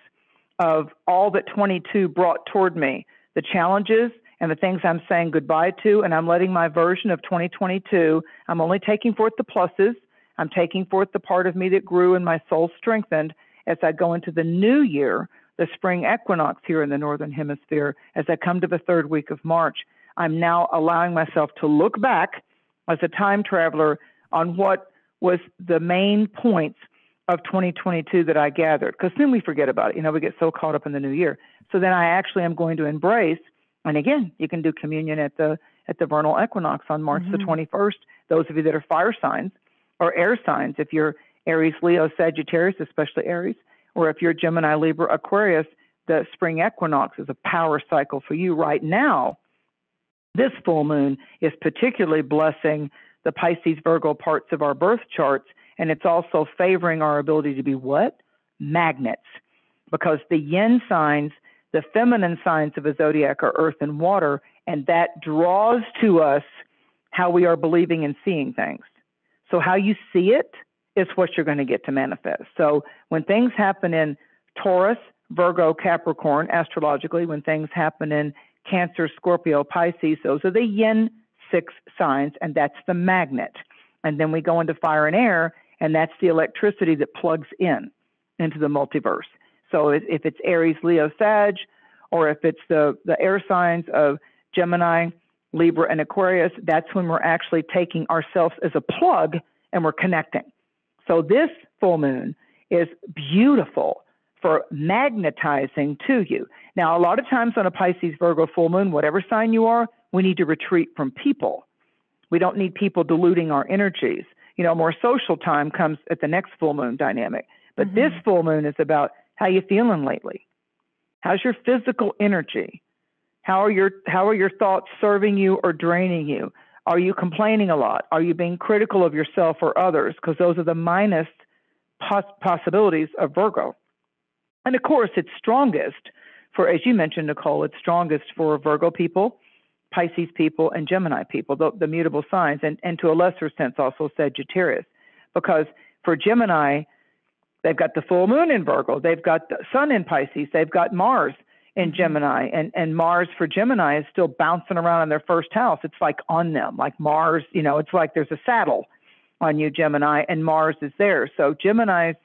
of all that 22 brought toward me the challenges and the things i'm saying goodbye to and i'm letting my version of 2022 i'm only taking forth the pluses. I'm taking forth the part of me that grew and my soul strengthened as i go into the new year the spring equinox here in the northern hemisphere as i come to the third week of march. I'm now allowing myself to look back as a time traveler on what was the main points of 2022 that I gathered, because then we forget about it. You know, we get so caught up in the new year. So then I actually am going to embrace, and again, you can do communion at the at the vernal equinox on March mm-hmm. the 21st. Those of you that are fire signs or air signs, if you're Aries, Leo, Sagittarius, especially Aries, or if you're Gemini, Libra, Aquarius, the spring equinox is a power cycle for you right now. This full moon is particularly blessing the Pisces Virgo parts of our birth charts, and it's also favoring our ability to be what? Magnets. Because the yin signs, the feminine signs of a zodiac are earth and water, and that draws to us how we are believing and seeing things. So, how you see it is what you're going to get to manifest. So, when things happen in Taurus, Virgo, Capricorn, astrologically, when things happen in Cancer, Scorpio, Pisces, those are the yin six signs, and that's the magnet. And then we go into fire and air, and that's the electricity that plugs in into the multiverse. So if it's Aries, Leo, Sag, or if it's the, the air signs of Gemini, Libra, and Aquarius, that's when we're actually taking ourselves as a plug and we're connecting. So this full moon is beautiful for magnetizing to you. Now, a lot of times on a Pisces, Virgo full moon, whatever sign you are, we need to retreat from people. We don't need people diluting our energies. You know, more social time comes at the next full moon dynamic. But mm-hmm. this full moon is about how you feeling lately? How's your physical energy? How are your how are your thoughts serving you or draining you? Are you complaining a lot? Are you being critical of yourself or others? Because those are the minus poss- possibilities of Virgo. And of course, it's strongest for, as you mentioned, Nicole, it's strongest for Virgo people, Pisces people, and Gemini people, the, the mutable signs, and, and to a lesser sense also Sagittarius. Because for Gemini, they've got the full moon in Virgo, they've got the sun in Pisces, they've got Mars in mm-hmm. Gemini, and, and Mars for Gemini is still bouncing around in their first house. It's like on them, like Mars, you know, it's like there's a saddle on you, Gemini, and Mars is there. So Gemini's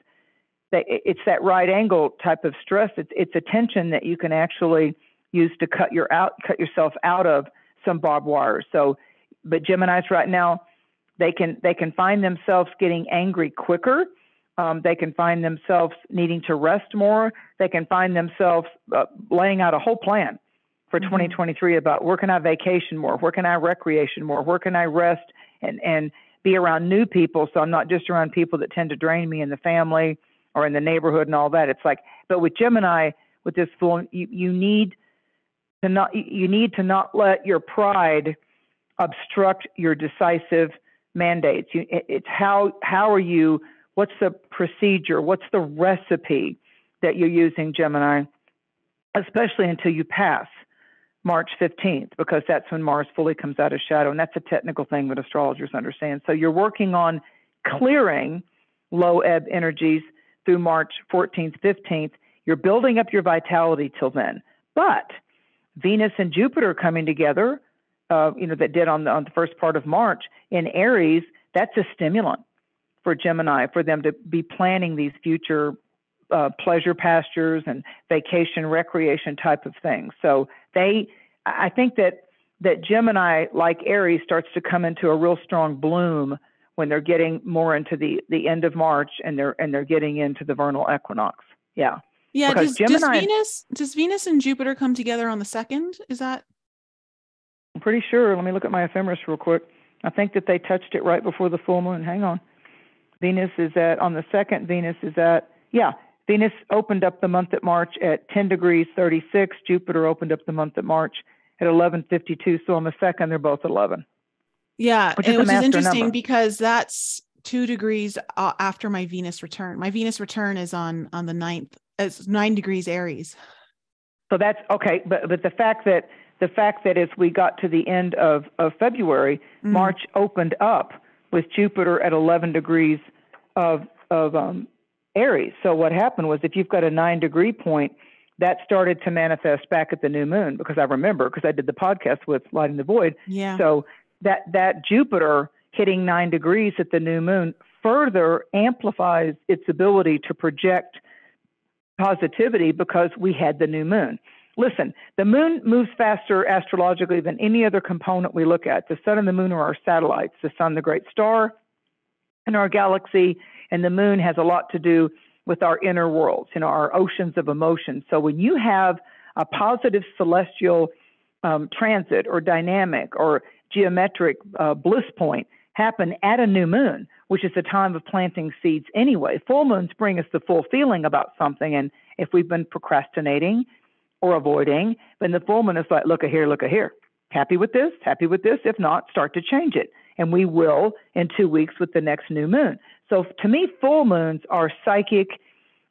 it's that right angle type of stress. It's it's a tension that you can actually use to cut your out cut yourself out of some barbed wire. So, but Gemini's right now, they can they can find themselves getting angry quicker. Um, they can find themselves needing to rest more. They can find themselves uh, laying out a whole plan for mm-hmm. 2023 about where can I vacation more, where can I recreation more, where can I rest and and be around new people. So I'm not just around people that tend to drain me in the family or in the neighborhood and all that. It's like, but with Gemini, with this full, you, you need to not you need to not let your pride obstruct your decisive mandates. You, it's how how are you? What's the procedure? What's the recipe that you're using, Gemini? Especially until you pass March 15th, because that's when Mars fully comes out of shadow, and that's a technical thing that astrologers understand. So you're working on clearing low ebb energies through March 14th, 15th. You're building up your vitality till then. But Venus and Jupiter coming together, uh, you know, that did on the, on the first part of March in Aries, that's a stimulant for Gemini for them to be planning these future uh, pleasure pastures and vacation recreation type of things. So they, I think that that Gemini, like Aries, starts to come into a real strong bloom when they're getting more into the the end of March and they're and they're getting into the vernal equinox. Yeah. Yeah. Does, Gemini, does Venus does Venus and Jupiter come together on the second? Is that? I'm pretty sure. Let me look at my ephemeris real quick. I think that they touched it right before the full moon. Hang on. Venus is at on the second. Venus is at yeah. Venus opened up the month at March at 10 degrees 36. Jupiter opened up the month at March at 11:52. So on the second, they're both 11. Yeah, which, is, which is interesting number. because that's two degrees uh, after my Venus return. My Venus return is on on the ninth. It's nine degrees Aries. So that's okay, but but the fact that the fact that as we got to the end of of February, mm. March opened up with Jupiter at 11 degrees of of um, Aries. So what happened was if you've got a nine degree point, that started to manifest back at the new moon because I remember because I did the podcast with Lighting the Void. Yeah. So that that Jupiter hitting nine degrees at the new moon further amplifies its ability to project positivity because we had the new moon. Listen, the moon moves faster astrologically than any other component we look at. The sun and the moon are our satellites. The sun, the great star in our galaxy, and the moon has a lot to do with our inner worlds, you know, our oceans of emotion. So when you have a positive celestial um, transit or dynamic or geometric uh, bliss point happen at a new moon, which is the time of planting seeds anyway. Full moons bring us the full feeling about something, and if we've been procrastinating or avoiding, then the full moon is like, look at here, look at here. Happy with this? Happy with this? If not, start to change it. And we will in two weeks with the next new moon. So to me, full moons are psychic,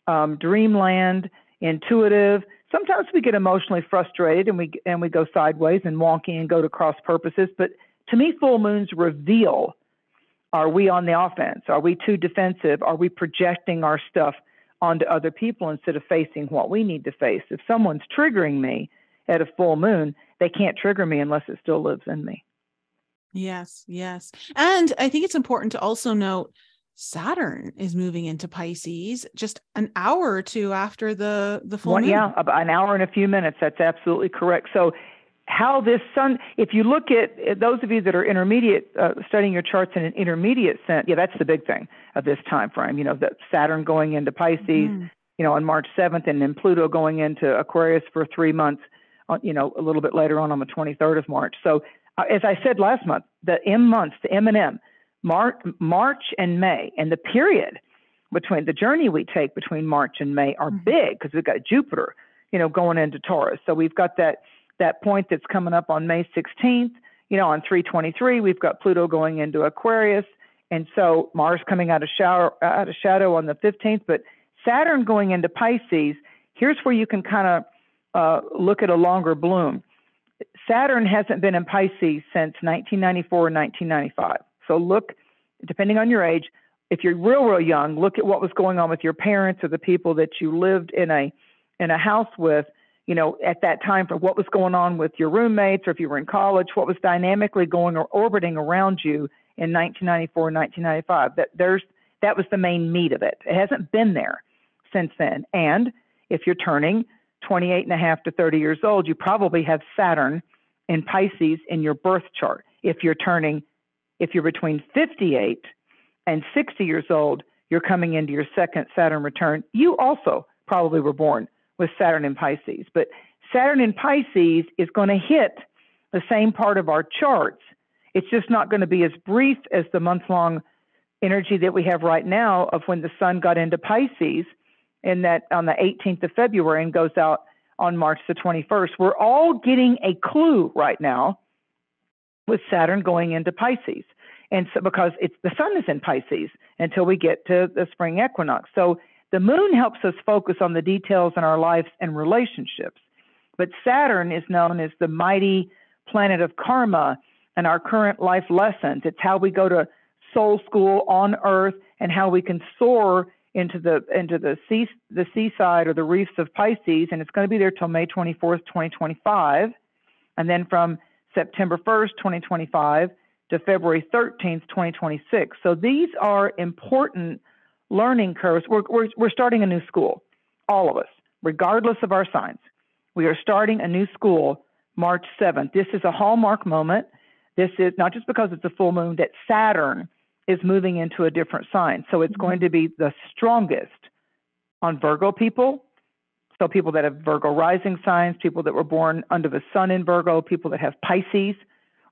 um, dreamland, intuitive, sometimes we get emotionally frustrated and we and we go sideways and wonky and go to cross purposes. But to me, full moons reveal: Are we on the offense? Are we too defensive? Are we projecting our stuff onto other people instead of facing what we need to face? If someone's triggering me at a full moon, they can't trigger me unless it still lives in me. Yes, yes. And I think it's important to also note Saturn is moving into Pisces just an hour or two after the the full moon. Yeah, about an hour and a few minutes. That's absolutely correct. So, how this sun, if you look at those of you that are intermediate, uh, studying your charts in an intermediate sense, yeah, that's the big thing of this time frame. You know, that Saturn going into Pisces, mm. you know, on March 7th, and then Pluto going into Aquarius for three months. Uh, you know, a little bit later on on the 23rd of March. So, uh, as I said last month, the M months, the M and M March, March and May, and the period between the journey we take between March and May are mm-hmm. big because we've got Jupiter, you know, going into Taurus. So we've got that that point that's coming up on May 16th, you know, on 323, we've got Pluto going into Aquarius. And so Mars coming out of, shower, out of shadow on the 15th, but Saturn going into Pisces, here's where you can kind of uh, look at a longer bloom. Saturn hasn't been in Pisces since 1994 or 1995. So look, depending on your age, if you're real, real young, look at what was going on with your parents or the people that you lived in a in a house with. You know, at that time, for what was going on with your roommates, or if you were in college, what was dynamically going or orbiting around you in 1994 and 1995. That there's that was the main meat of it. It hasn't been there since then. And if you're turning 28 and a half to 30 years old, you probably have Saturn in Pisces in your birth chart. If you're turning, if you're between 58 and 60 years old, you're coming into your second Saturn return. You also probably were born with Saturn in Pisces, but Saturn in Pisces is going to hit the same part of our charts. It's just not going to be as brief as the month long energy that we have right now of when the sun got into Pisces and that on the 18th of February and goes out on March the 21st. We're all getting a clue right now with Saturn going into Pisces. And so because it's the sun is in Pisces until we get to the spring equinox. So the moon helps us focus on the details in our lives and relationships. But Saturn is known as the mighty planet of karma and our current life lessons. It's how we go to soul school on earth and how we can soar into the into the sea the seaside or the reefs of Pisces, and it's going to be there till May 24th, 2025, and then from September 1st, 2025 to February 13th, 2026. So these are important learning curves. We're, we're, we're starting a new school, all of us, regardless of our signs. We are starting a new school March 7th. This is a hallmark moment. This is not just because it's a full moon, that Saturn is moving into a different sign. So it's mm-hmm. going to be the strongest on Virgo people. So people that have Virgo rising signs, people that were born under the sun in Virgo, people that have Pisces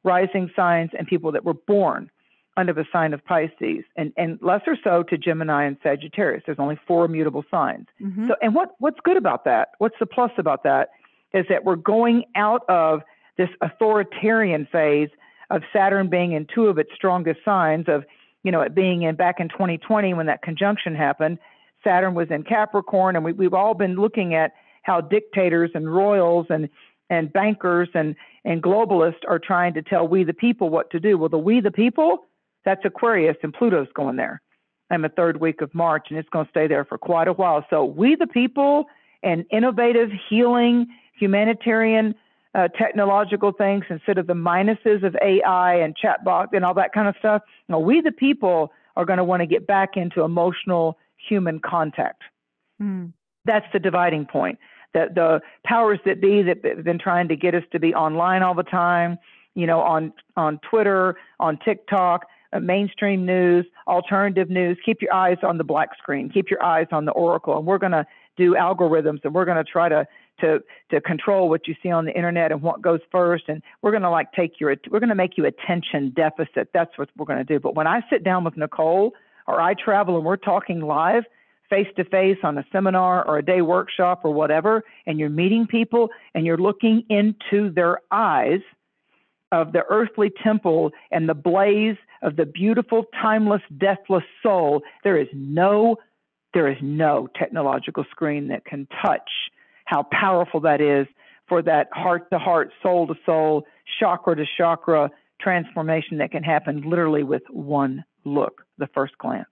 rising signs, and people that were born under the sign of Pisces, and, and lesser so to Gemini and Sagittarius. There's only four mutable signs. Mm-hmm. So, and what, what's good about that? What's the plus about that? Is that we're going out of this authoritarian phase of Saturn being in two of its strongest signs of you know, it being in back in 2020 when that conjunction happened, Saturn was in Capricorn, and we, we've all been looking at how dictators and royals and and bankers and and globalists are trying to tell we the people what to do. Well, the we the people, that's Aquarius, and Pluto's going there. in the third week of March, and it's going to stay there for quite a while. So we the people and innovative, healing, humanitarian uh, technological things instead of the minuses of AI and chatbot and all that kind of stuff. You know, we the people are going to want to get back into emotional human contact. Mm. That's the dividing point. That the powers that be that have been trying to get us to be online all the time, you know, on on Twitter, on TikTok, Uh, mainstream news, alternative news. Keep your eyes on the black screen. Keep your eyes on the oracle, and we're going to do algorithms, and we're going to try to to to control what you see on the internet and what goes first and we're going to like take your we're going to make you attention deficit that's what we're going to do but when i sit down with nicole or i travel and we're talking live face to face on a seminar or a day workshop or whatever and you're meeting people and you're looking into their eyes of the earthly temple and the blaze of the beautiful timeless deathless soul there is no there is no technological screen that can touch how powerful that is for that heart to heart, soul to soul, chakra to chakra transformation that can happen literally with one look, the first glance.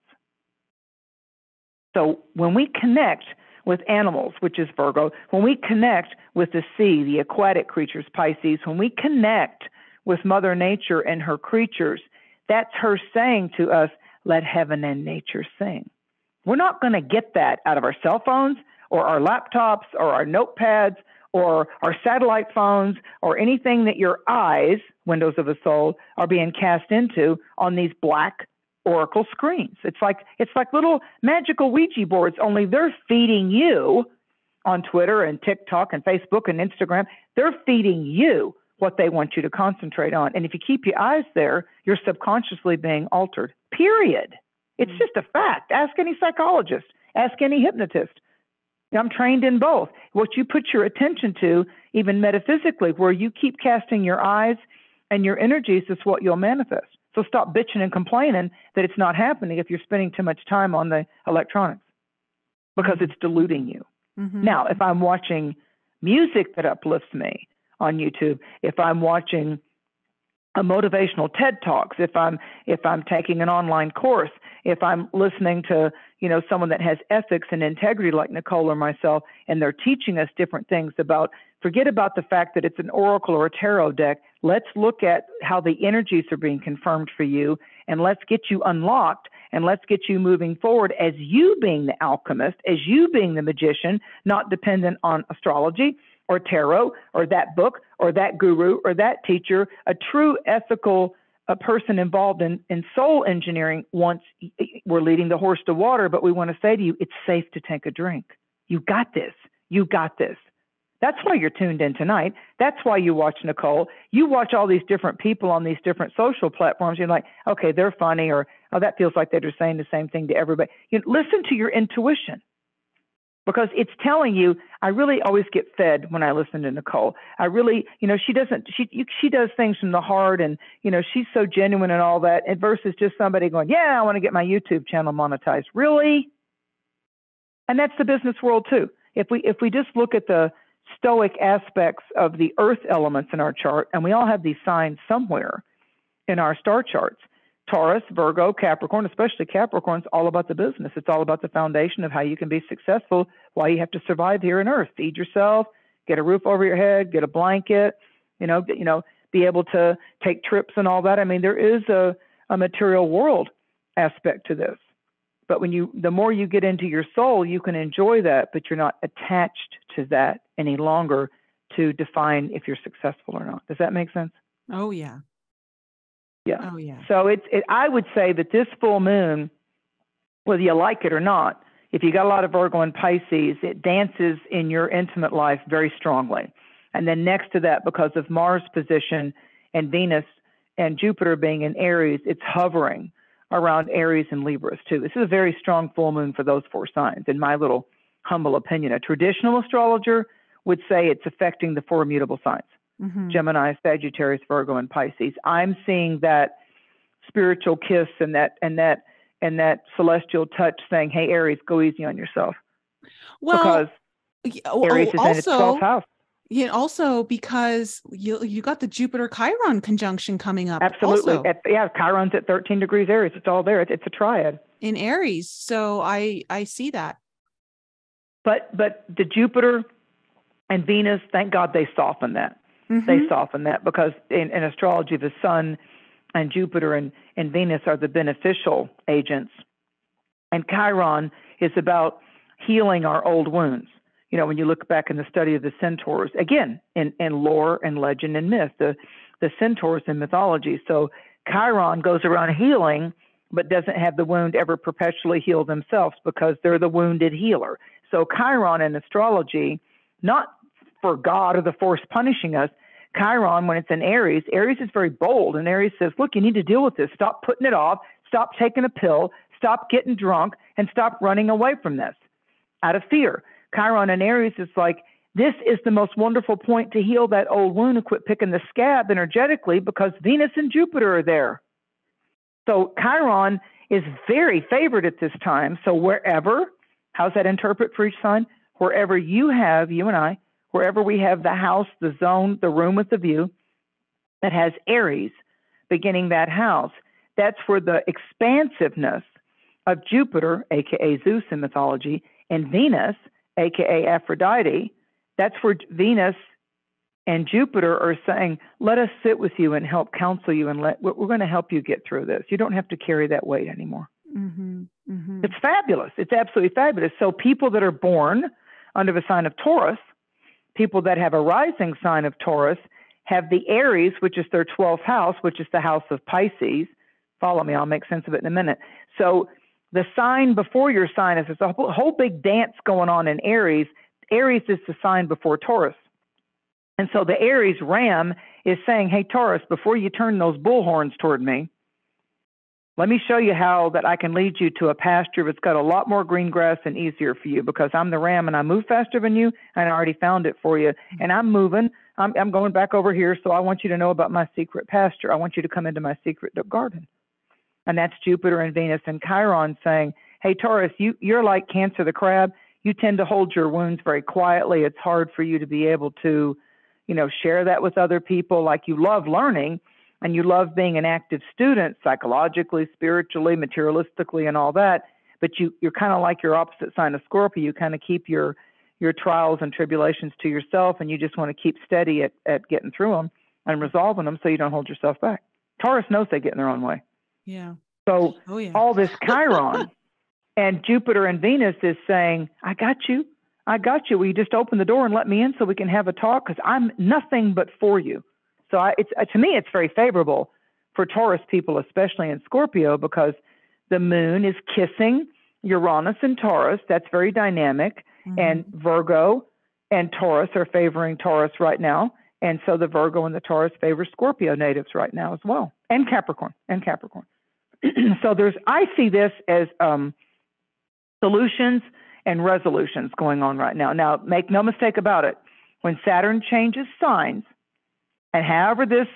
So when we connect with animals, which is Virgo, when we connect with the sea, the aquatic creatures, Pisces, when we connect with Mother Nature and her creatures, that's her saying to us, let heaven and nature sing. We're not going to get that out of our cell phones or our laptops or our notepads or our satellite phones or anything that your eyes, windows of the soul, are being cast into on these black oracle screens. It's like it's like little magical Ouija boards, only they're feeding you on Twitter and TikTok and Facebook and Instagram. They're feeding you what they want you to concentrate on. And if you keep your eyes there, you're subconsciously being altered. Period. It's just a fact. Ask any psychologist, ask any hypnotist. I'm trained in both. What you put your attention to, even metaphysically, where you keep casting your eyes And your energies is what you'll manifest. So stop bitching and complaining that it's not happening if you're spending too much time on the electronics because it's diluting you. Mm-hmm. Now, if I'm watching music that uplifts me on YouTube, if I'm watching a motivational TED Talks, if I'm if I'm taking an online course, if I'm listening to you know someone that has ethics and integrity like Nicole or myself, and they're teaching us different things about forget about the fact that it's an oracle or a tarot deck. Let's look at how the energies are being confirmed for you, and let's get you unlocked, and let's get you moving forward as you being the alchemist, as you being the magician, not dependent on astrology or tarot or that book or that guru or that teacher. A true ethical a person involved in, in soul engineering wants we're leading the horse to water, but we want to say to you, it's safe to take a drink. You got this. You got this. That's why you're tuned in tonight. That's why you watch Nicole. You watch all these different people on these different social platforms. You're like, okay, they're funny, or oh, that feels like they're just saying the same thing to everybody. You know, listen to your intuition because it's telling you. I really always get fed when I listen to Nicole. I really, you know, she doesn't. She she does things from the heart, and you know, she's so genuine and all that. And versus just somebody going, yeah, I want to get my YouTube channel monetized. Really? And that's the business world too. If we if we just look at the stoic aspects of the earth elements in our chart, and we all have these signs somewhere in our star charts. Taurus, Virgo, Capricorn, especially Capricorn's all about the business. It's all about the foundation of how you can be successful, why you have to survive here on earth. Feed yourself, get a roof over your head, get a blanket, you know, you know, be able to take trips and all that. I mean, there is a, a material world aspect to this. But when you, the more you get into your soul, you can enjoy that, but you're not attached to that any longer to define if you're successful or not. Does that make sense? Oh yeah. Yeah. Oh yeah. So it's, it, I would say that this full moon, whether you like it or not, if you got a lot of Virgo and Pisces, it dances in your intimate life very strongly. And then next to that, because of Mars position and Venus and Jupiter being in Aries, it's hovering around Aries and Libras too. This is a very strong full moon for those four signs, in my little humble opinion. A traditional astrologer would say it's affecting the four immutable signs mm-hmm. Gemini, Sagittarius, Virgo, and Pisces. I'm seeing that spiritual kiss and that and that and that celestial touch saying, "Hey, Aries, go easy on yourself." Well, because Aries is in its 12th house. Yeah, also because you you got the Jupiter Chiron conjunction coming up. Absolutely. At, yeah, Chiron's at 13 degrees Aries. It's all there. It's, it's a triad. In Aries. So I I see that. But but the Jupiter and Venus, thank God they soften that. Mm-hmm. They soften that because in, in astrology the sun and Jupiter and, and Venus are the beneficial agents. And Chiron is about healing our old wounds you know, when you look back in the study of the centaurs, again, in, in lore and legend and myth, the, the centaurs in mythology. So Chiron goes around healing, but doesn't have the wound ever perpetually heal themselves because they're the wounded healer. So Chiron in astrology, not for God or the force punishing us, Chiron, when it's in Aries, Aries is very bold, and Aries says, Look, you need to deal with this. Stop putting it off. Stop taking a pill. Stop getting drunk, and stop running away from this out of fear. Chiron and Aries is like, this is the most wonderful point to heal that old wound and quit picking the scab energetically because Venus and Jupiter are there. So Chiron is very favored at this time. So wherever, how's that interpret for each sign? Wherever you have, you and I, wherever we have the house, the zone, the room with the view that has Aries beginning that house, that's where the expansiveness of Jupiter, aka Zeus in mythology, and Venus, aka Aphrodite, that's where Venus and Jupiter are saying, let us sit with you and help counsel you and let we're going to help you get through this. You don't have to carry that weight anymore. Mm-hmm, mm-hmm. It's fabulous. It's absolutely fabulous. So people that are born under the sign of Taurus, people that have a rising sign of Taurus, have the Aries, which is their 12th house, which is the house of Pisces. Follow me, I'll make sense of it in a minute. So the sign before your sign is there's a whole, big dance going on in Aries. Aries is the sign before Taurus. And so the Aries ram is saying, Hey, Taurus, before you turn those bullhorns toward me, let me show you how that I can lead you to a pasture that's got a lot more green grass and easier for you because I'm the ram and I move faster than you and I already found it for you. Mm-hmm. And I'm moving, I'm, I'm going back over here, so I want you to know about my secret pasture. I want you to come into my secret garden. And that's Jupiter and Venus and Chiron saying, Hey, Taurus, you, you're like Cancer the crab. You tend to hold your wounds very quietly. It's hard for you to be able to, you know, share that with other people. Like you love learning and you love being an active student psychologically, spiritually, materialistically, and all that. But you, you're kind of like your opposite sign of Scorpio. You kind of keep your your trials and tribulations to yourself, and you just want to keep steady at, at getting through them and resolving them so you don't hold yourself back. Taurus knows they get in their own way. Yeah. So oh, yeah. all this Chiron [laughs] and Jupiter and Venus is saying, I got you. I got you. Will you just open the door and let me in so we can have a talk? Because I'm nothing but for you. So I, it's, uh, to me, it's very favorable for Taurus people, especially in Scorpio, because the moon is kissing Uranus and Taurus. That's very dynamic. Mm-hmm. And Virgo and Taurus are favoring Taurus right now. And so the Virgo and the Taurus favor Scorpio natives right now as well, and Capricorn, and Capricorn. [clears throat] so there's, I see this as um, solutions and resolutions going on right now. Now, make no mistake about it. When Saturn changes signs, and however this,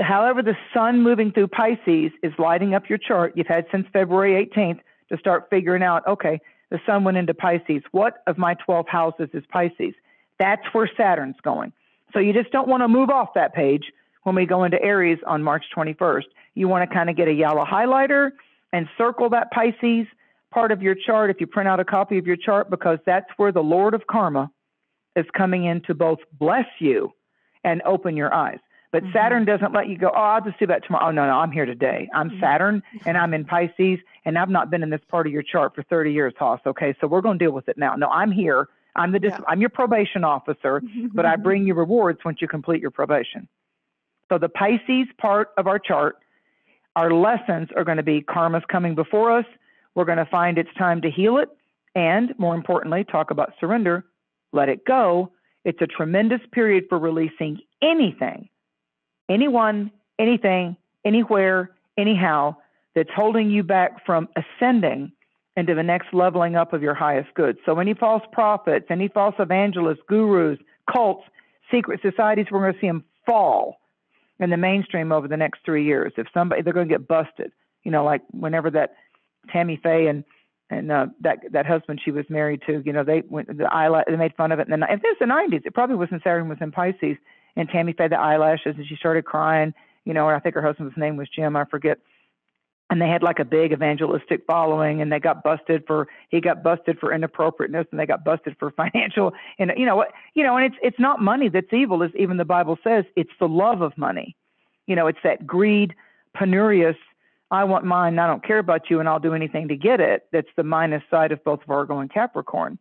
however the sun moving through Pisces is lighting up your chart, you've had since February 18th to start figuring out, okay, the sun went into Pisces. What of my 12 houses is Pisces? That's where Saturn's going. So you just don't want to move off that page when we go into Aries on March 21st. You want to kind of get a yellow highlighter and circle that Pisces part of your chart if you print out a copy of your chart because that's where the Lord of Karma is coming in to both bless you and open your eyes. But mm-hmm. Saturn doesn't let you go, oh, I'll just do that tomorrow. Oh, no, no, I'm here today. I'm mm-hmm. Saturn and I'm in Pisces and I've not been in this part of your chart for 30 years, Hoss. Okay, so we're going to deal with it now. No, I'm here. I'm the dis- yeah. I'm your probation officer, but I [laughs] bring you rewards once you complete your probation. So the Pisces part of our chart, our lessons are going to be karma's coming before us. We're going to find it's time to heal it, and more importantly, talk about surrender, let it go. It's a tremendous period for releasing anything anyone, anything, anywhere, anyhow that's holding you back from ascending into the next leveling up of your highest good. So, any false prophets, any false evangelists, gurus, cults, secret societies, we're going to see them fall in the mainstream over the next three years. If somebody, they're going to get busted. You know, like whenever that Tammy Faye and and uh, that that husband she was married to, you know, they went the eyelash, they made fun of it. And then if it's the '90s, it probably wasn't Saturn was in Pisces and Tammy fed the eyelashes and she started crying, you know, and I think her husband's name was Jim, I forget. And they had like a big evangelistic following and they got busted for he got busted for inappropriateness and they got busted for [laughs] financial and you know what you know, and it's it's not money that's evil, as even the Bible says, it's the love of money. You know, it's that greed, penurious, I want mine, I don't care about you, and I'll do anything to get it. That's the minus side of both Virgo and Capricorn.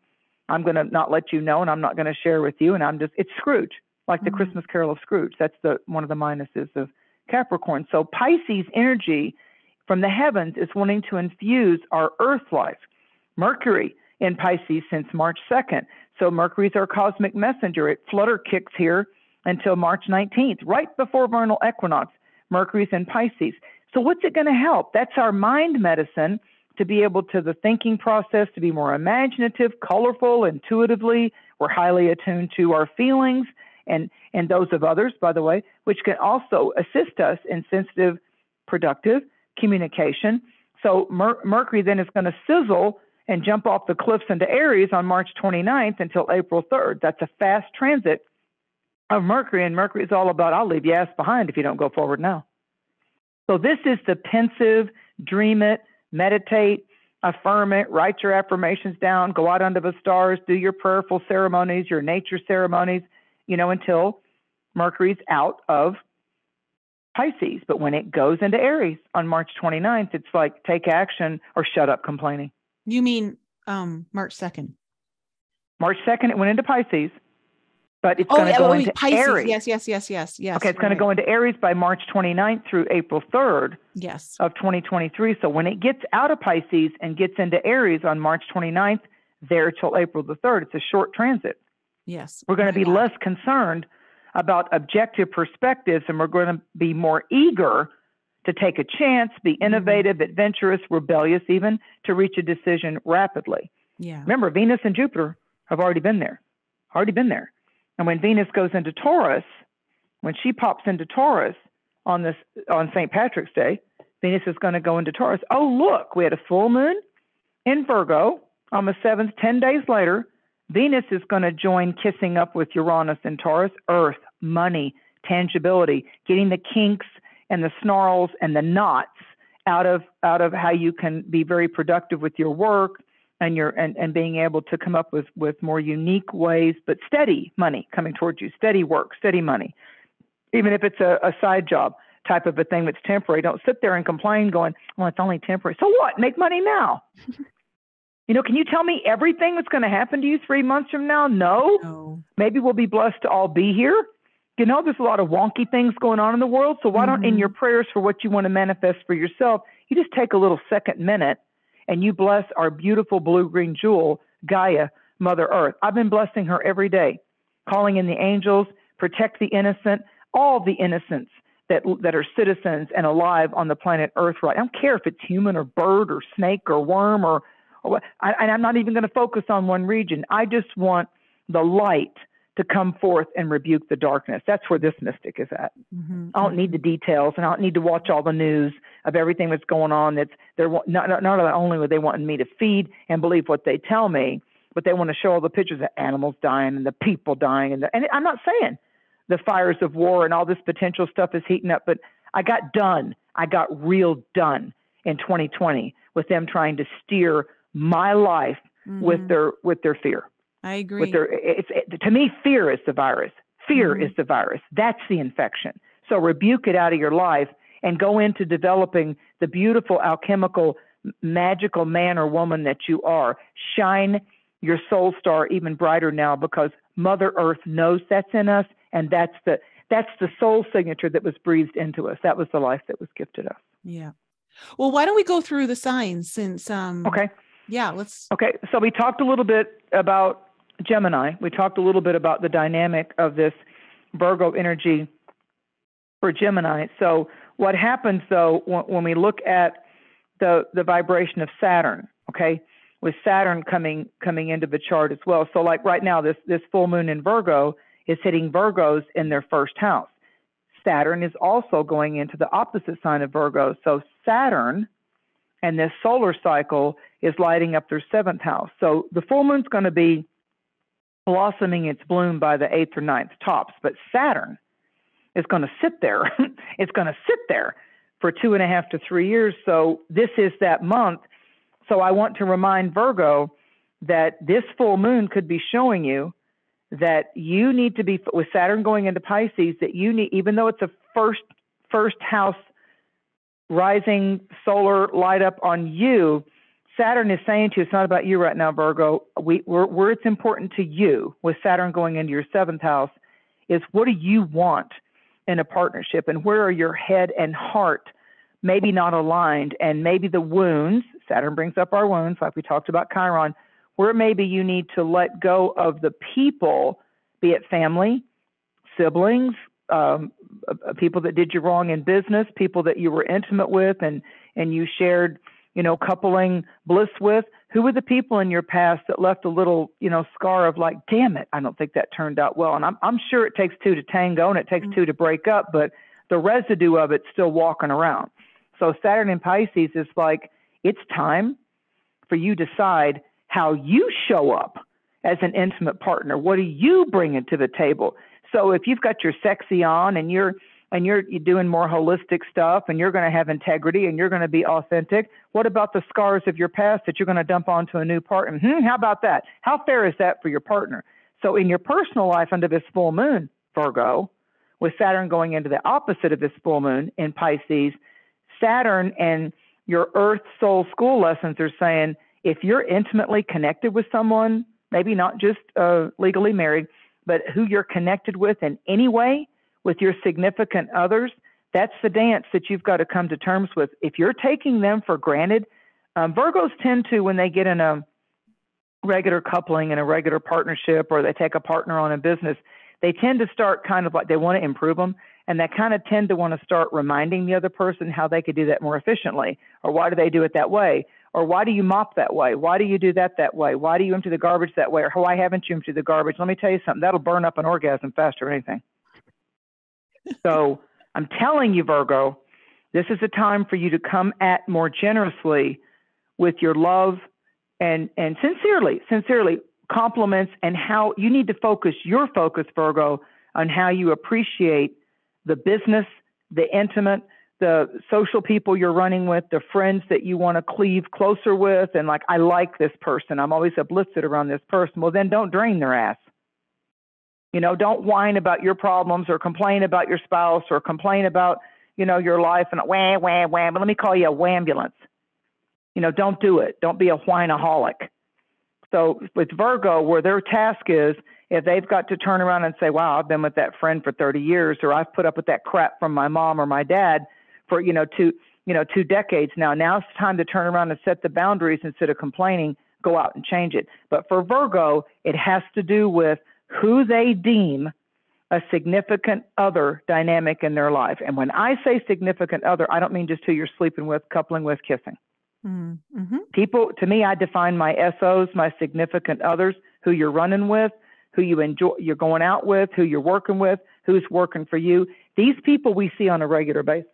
I'm going to not let you know, and I'm not going to share with you, and I'm just, it's Scrooge like the mm-hmm. Christmas Carol of Scrooge. That's the one of the minuses of Capricorn. So Pisces energy from the heavens is wanting to infuse our earth life. Mercury in Pisces since March 2nd. So Mercury's our cosmic messenger. It flutter kicks here until March 19th, right before vernal equinox. Mercury's in Pisces. So what's it going to help? That's our mind medicine to be able to the thinking process to be more imaginative, colorful, intuitively. We're highly attuned to our feelings and, and those of others, by the way, which can also assist us in sensitive, productive communication. So Mer- Mercury then is going to sizzle and jump off the cliffs into Aries on March 29th until April 3rd. That's a fast transit of Mercury, and Mercury is all about I'll leave your ass behind if you don't go forward now. So this is the pensive, dream it, meditate, affirm it, write your affirmations down, go out under the stars, do your prayerful ceremonies, your nature ceremonies, you know, until Mercury's out of Pisces. But when it goes into Aries on March 29th, it's like take action or shut up complaining. You mean um, March 2nd? March 2nd, it went into Pisces, but it's oh, going to go oh, into Pisces. Aries. Yes, yes, yes, yes, yes. Okay, it's right. going to go into Aries by March 29th through April 3rd. Yes. Of 2023. So when it gets out of Pisces and gets into Aries on March 29th, there till April the 3rd, it's a short transit. Yes. We're going to be less concerned about objective perspectives and we're going to be more eager to take a chance, be mm-hmm. innovative, mm-hmm. adventurous, rebellious, even to reach a decision rapidly. Yeah. Remember, Venus and Jupiter have already been there, already been there. And when Venus goes into Taurus, when she pops into Taurus on this on St. Patrick's Day, Venus is going to go into Taurus. Oh, look, we had a full moon in Virgo on the 7th, 10 days later. Venus is going to join kissing up with Uranus in Taurus, Earth, money, tangibility, getting the kinks and the snarls and the knots out of out of how you can be very productive with your work and you're and, and being able to come up with with more unique ways but steady money coming towards you steady work steady money even if it's a, a side job type of a thing that's temporary don't sit there and complain going well it's only temporary so what make money now [laughs] you know can you tell me everything that's going to happen to you three months from now no. no maybe we'll be blessed to all be here you know, there's a lot of wonky things going on in the world. So why don't, mm-hmm. in your prayers for what you want to manifest for yourself, you just take a little second minute and you bless our beautiful blue green jewel, Gaia, Mother Earth. I've been blessing her every day, calling in the angels, protect the innocent, all the innocents that that are citizens and alive on the planet Earth. Right? I don't care if it's human or bird or snake or worm or, or. I, I'm not even going to focus on one region. I just want the light to come forth and rebuke the darkness. That's where this mystic is at. Mm-hmm. I don't need the details, and I don't need to watch all the news of everything that's going on. That's they're not not, not only are they wanting me to feed and believe what they tell me, but they want to show all the pictures of animals dying and the people dying, and the, and I'm not saying the fires of war and all this potential stuff is heating up, but I got done. I got real done in 2020 with them trying to steer my life mm-hmm. with their with their fear. I agree. It's, it, to me, fear is the virus. Fear mm-hmm. is the virus. That's the infection. So rebuke it out of your life and go into developing the beautiful alchemical, magical man or woman that you are. Shine your soul star even brighter now because Mother Earth knows that's in us, and that's the that's the soul signature that was breathed into us. That was the life that was gifted us. Yeah. Well, why don't we go through the signs since um Okay. Yeah, let's Okay, so we talked a little bit about Gemini, we talked a little bit about the dynamic of this Virgo energy for Gemini. So, what happens though when we look at the the vibration of Saturn, okay, with Saturn coming coming into the chart as well. So, like right now, this this full moon in Virgo is hitting Virgos in their first house. Saturn is also going into the opposite sign of Virgo. So, Saturn and this solar cycle is lighting up their seventh house. So, the full moon's going to be blossoming its bloom by the eighth or ninth tops. But Saturn is going to sit there. [laughs] it's going to sit there for two and a half to three years. So this is that month. So I want to remind Virgo that this full moon could be showing you that you need to be with Saturn going into Pisces that you need even though it's a first first house rising solar light up on you Saturn is saying to you, it's not about you right now, Virgo. We, where, where it's important to you, with Saturn going into your seventh house, is what do you want in a partnership, and where are your head and heart maybe not aligned, and maybe the wounds. Saturn brings up our wounds, like we talked about Chiron. Where maybe you need to let go of the people, be it family, siblings, um, uh, people that did you wrong in business, people that you were intimate with, and and you shared you know, coupling bliss with? Who were the people in your past that left a little, you know, scar of like, damn it, I don't think that turned out well. And I'm I'm sure it takes two to tango and it takes mm-hmm. two to break up, but the residue of it's still walking around. So Saturn in Pisces is like, it's time for you to decide how you show up as an intimate partner. What are you bringing to the table? So if you've got your sexy on and you're and you're, you're doing more holistic stuff and you're going to have integrity and you're going to be authentic. What about the scars of your past that you're going to dump onto a new partner? Hmm, how about that? How fair is that for your partner? So, in your personal life under this full moon, Virgo, with Saturn going into the opposite of this full moon in Pisces, Saturn and your Earth Soul School lessons are saying if you're intimately connected with someone, maybe not just uh, legally married, but who you're connected with in any way, with your significant others, that's the dance that you've got to come to terms with. If you're taking them for granted, um, Virgos tend to, when they get in a regular coupling and a regular partnership, or they take a partner on a business, they tend to start kind of like they want to improve them, and they kind of tend to want to start reminding the other person how they could do that more efficiently, or why do they do it that way, Or why do you mop that way? Why do you do that that way? Why do you empty the garbage that way? Or why haven't you emptied the garbage? Let me tell you something. That'll burn up an orgasm faster than anything. So I'm telling you, Virgo, this is a time for you to come at more generously with your love and and sincerely, sincerely compliments and how you need to focus your focus, Virgo, on how you appreciate the business, the intimate, the social people you're running with, the friends that you want to cleave closer with, and like, I like this person. I'm always uplifted around this person. Well, then don't drain their ass. You know, don't whine about your problems or complain about your spouse or complain about, you know, your life and wham, wham, wham. But let me call you a wambulance. You know, don't do it. Don't be a whineaholic. So with Virgo, where their task is, if they've got to turn around and say, wow, I've been with that friend for 30 years, or I've put up with that crap from my mom or my dad for, you know, two, you know, two decades now. Now it's time to turn around and set the boundaries instead of complaining, go out and change it. But for Virgo, it has to do with who they deem a significant other dynamic in their life. And when I say significant other, I don't mean just who you're sleeping with, coupling with, kissing. Mm-hmm. People, to me, I define my SOs, my significant others, who you're running with, who you enjoy, you're going out with, who you're working with, who's working for you. These people we see on a regular basis.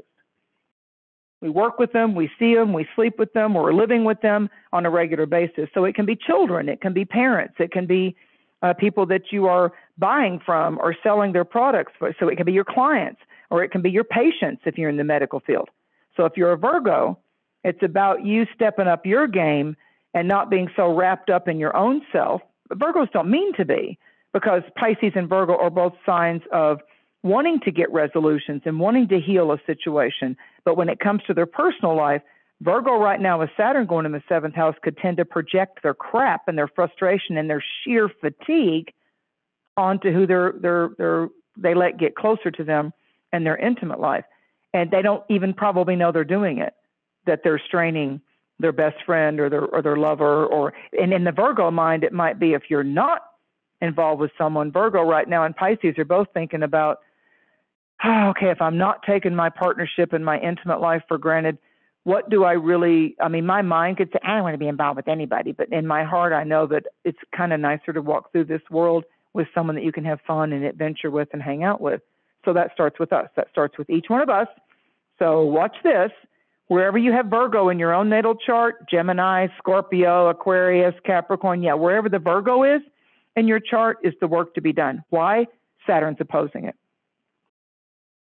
We work with them, we see them, we sleep with them, we're living with them on a regular basis. So it can be children, it can be parents, it can be uh, people that you are buying from or selling their products for. So it can be your clients or it can be your patients if you're in the medical field. So if you're a Virgo, it's about you stepping up your game and not being so wrapped up in your own self. Virgos don't mean to be because Pisces and Virgo are both signs of wanting to get resolutions and wanting to heal a situation. But when it comes to their personal life, Virgo right now with Saturn going in the seventh house could tend to project their crap and their frustration and their sheer fatigue onto who they're they're they're they let get closer to them and their intimate life. And they don't even probably know they're doing it that they're straining their best friend or their or their lover or and in the Virgo mind it might be if you're not involved with someone Virgo right now and Pisces are both thinking about oh, okay if I'm not taking my partnership and my intimate life for granted what do I really I mean my mind could say I don't want to be involved with anybody but in my heart I know that it's kind of nicer to walk through this world with someone that you can have fun and adventure with and hang out with so that starts with us that starts with each one of us so watch this wherever you have Virgo in your own natal chart, Gemini, Scorpio, Aquarius, Capricorn, yeah, wherever the Virgo is in your chart is the work to be done. Why? Saturn's opposing it.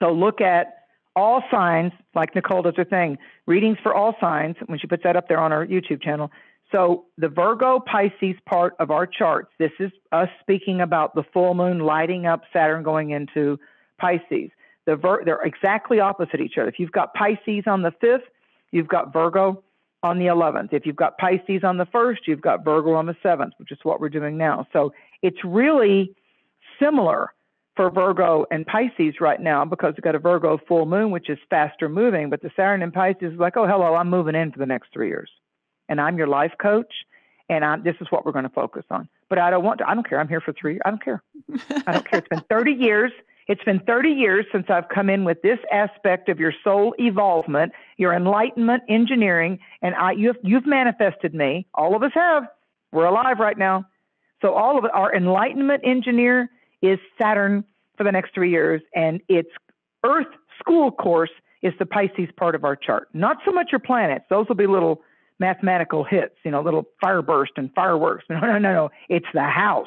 So look at all signs, like Nicole does her thing, readings for all signs, when she puts that up there on our YouTube channel. So the Virgo Pisces part of our charts, this is us speaking about the full moon lighting up Saturn going into Pisces. The Vir- they're exactly opposite each other. If you've got Pisces on the 5th, you've got Virgo on the 11th. If you've got Pisces on the 1st, you've got Virgo on the 7th, which is what we're doing now. So it's really similar for Virgo and Pisces right now because we've got a Virgo full moon, which is faster moving. But the Saturn and Pisces is like, oh, hello, I'm moving in for the next three years. And I'm your life coach. And I'm, this is what we're going to focus on. But I don't want to, I don't care. I'm here for three. I don't care. I don't care. It's been 30 [laughs] years. It's been 30 years since I've come in with this aspect of your soul evolvement, your enlightenment engineering, and I, you've, you've manifested me. All of us have. We're alive right now. So all of our enlightenment engineer is Saturn for the next three years, and its Earth school course is the Pisces part of our chart. Not so much your planets; those will be little mathematical hits, you know, little fireburst and fireworks. [laughs] No, no, no, no. It's the house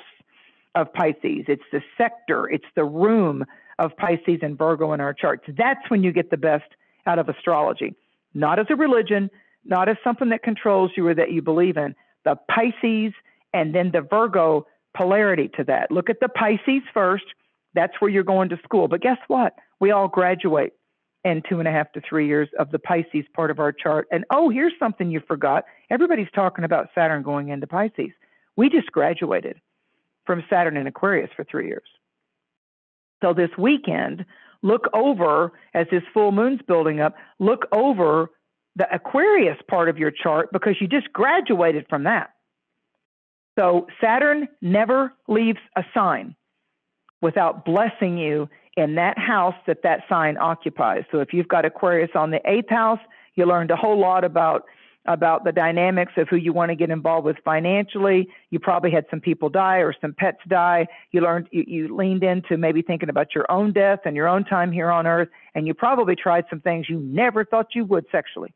of Pisces. It's the sector, it's the room of Pisces and Virgo in our charts. That's when you get the best out of astrology. Not as a religion, not as something that controls you or that you believe in. The Pisces and then the Virgo polarity to that. Look at the Pisces first. That's where you're going to school. But guess what? We all graduate in two and a half to three years of the Pisces part of our chart. And oh, here's something you forgot. Everybody's talking about Saturn going into Pisces. We just graduated from Saturn in Aquarius for three years. So this weekend, look over as this full moon's building up, look over the Aquarius part of your chart because you just graduated from that. So Saturn never leaves a sign without blessing you in that house that that sign occupies. So if you've got Aquarius on the eighth house, you learned a whole lot about about the dynamics of who you want to get involved with financially. You probably had some people die or some pets die. You learned, you, you leaned into maybe thinking about your own death and your own time here on earth. And you probably tried some things you never thought you would sexually.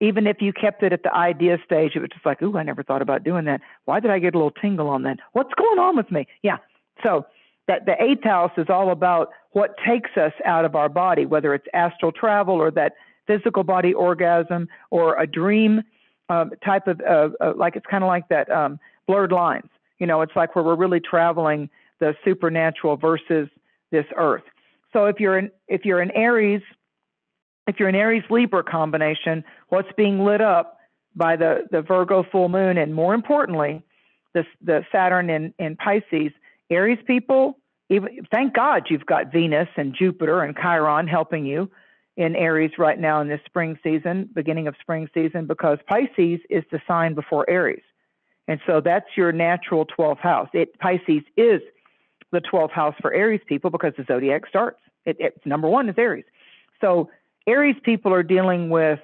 Even if you kept it at the idea stage, it was just like, ooh, I never thought about doing that. Why did I get a little tingle on that? What's going on with me? Yeah. So that the eighth house is all about what takes us out of our body, whether it's astral travel or that physical body orgasm or a dream um, type of, uh, uh, like it's kind of like that um, blurred lines. You know, it's like where we're really traveling the supernatural versus this earth. So if you're in, if you're in Aries, if you're an Aries Libra combination, what's being lit up by the, the Virgo full moon, and more importantly, the, the Saturn in, in Pisces, Aries people, even, thank God you've got Venus and Jupiter and Chiron helping you in Aries right now in this spring season, beginning of spring season, because Pisces is the sign before Aries. And so that's your natural 12th house. It Pisces is the 12th house for Aries people because the zodiac starts. It, it's number one is Aries. So Aries people are dealing with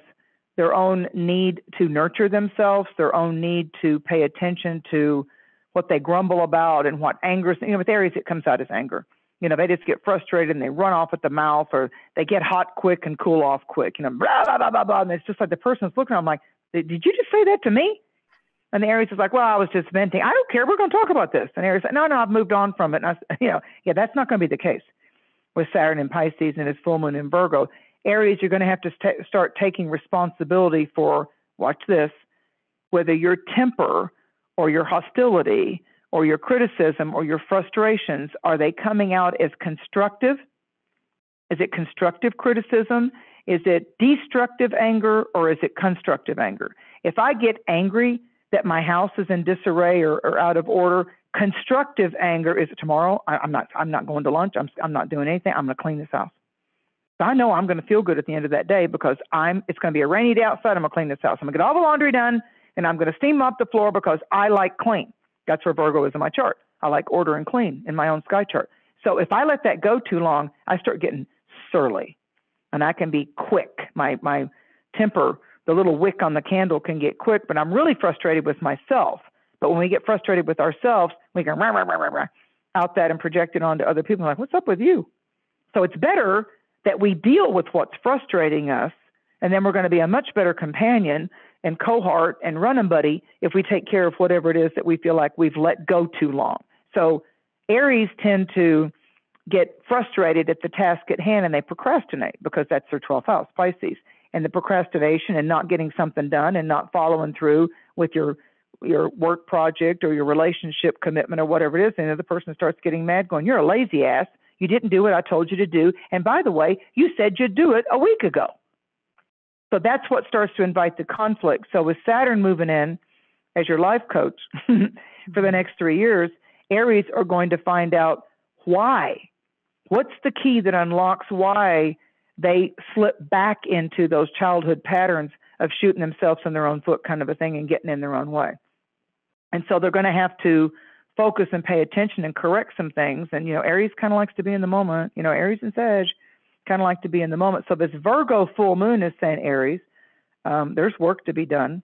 their own need to nurture themselves, their own need to pay attention to what they grumble about and what angers. You know, with Aries, it comes out as anger you know, they just get frustrated and they run off at the mouth or they get hot quick and cool off quick, you know, blah, blah, blah, blah, blah. And it's just like the person's looking, I'm like, did you just say that to me? And the Aries is like, well, I was just venting. I don't care. We're going to talk about this. And Aries, like, no, no, I've moved on from it. And I, [laughs] you know, yeah, that's not going to be the case with Saturn in Pisces and his full moon in Virgo. Aries, you're going to have to st- start taking responsibility for, watch this, whether your temper or your hostility or your criticism or your frustrations, are they coming out as constructive? Is it constructive criticism? Is it destructive anger or is it constructive anger? If I get angry that my house is in disarray or, or out of order, constructive anger is tomorrow. I, am not. I'm not going to lunch. I'm. I'm not doing anything. I'm going to clean this house. I know I'm going to feel good at the end of that day because I'm. It's going to be a rainy day outside. I'm going to clean this house. I'm going to get all the laundry done, and I'm going to steam up the floor because I like clean. That's where Virgo is in my chart. I like order and clean in my own sky chart. So if I let that go too long, I start getting surly and I can be quick. My, my temper, the little wick on the candle can get quick, but I'm really frustrated with myself. But when we get frustrated with ourselves, we can rah, rah, rah, rah, out that and project it onto other people. I'm like, what's up with you? So it's better that we deal with what's frustrating us, and then we're going to be a much better companion and cohort and running buddy if we take care of whatever it is that we feel like we've let go too long. So Aries tend to get frustrated at the task at hand and they procrastinate because that's their 12th house, Pisces. And the procrastination and not getting something done and not following through with your your work project or your relationship commitment or whatever it is, and the other person starts getting mad, going, You're a lazy ass. You didn't do what I told you to do. And by the way, you said you'd do it a week ago. So that's what starts to invite the conflict. So with Saturn moving in as your life coach [laughs] for the mm-hmm. next three years, Aries are going to find out why. What's the key that unlocks why they slip back into those childhood patterns of shooting themselves in their own foot, kind of a thing, and getting in their own way? And so they're going to have to focus and pay attention and correct some things. And, you know, Aries kind of likes to be in the moment. You know, Aries and Sag kind of like to be in the moment. So this Virgo full moon is saying Aries, um, there's work to be done,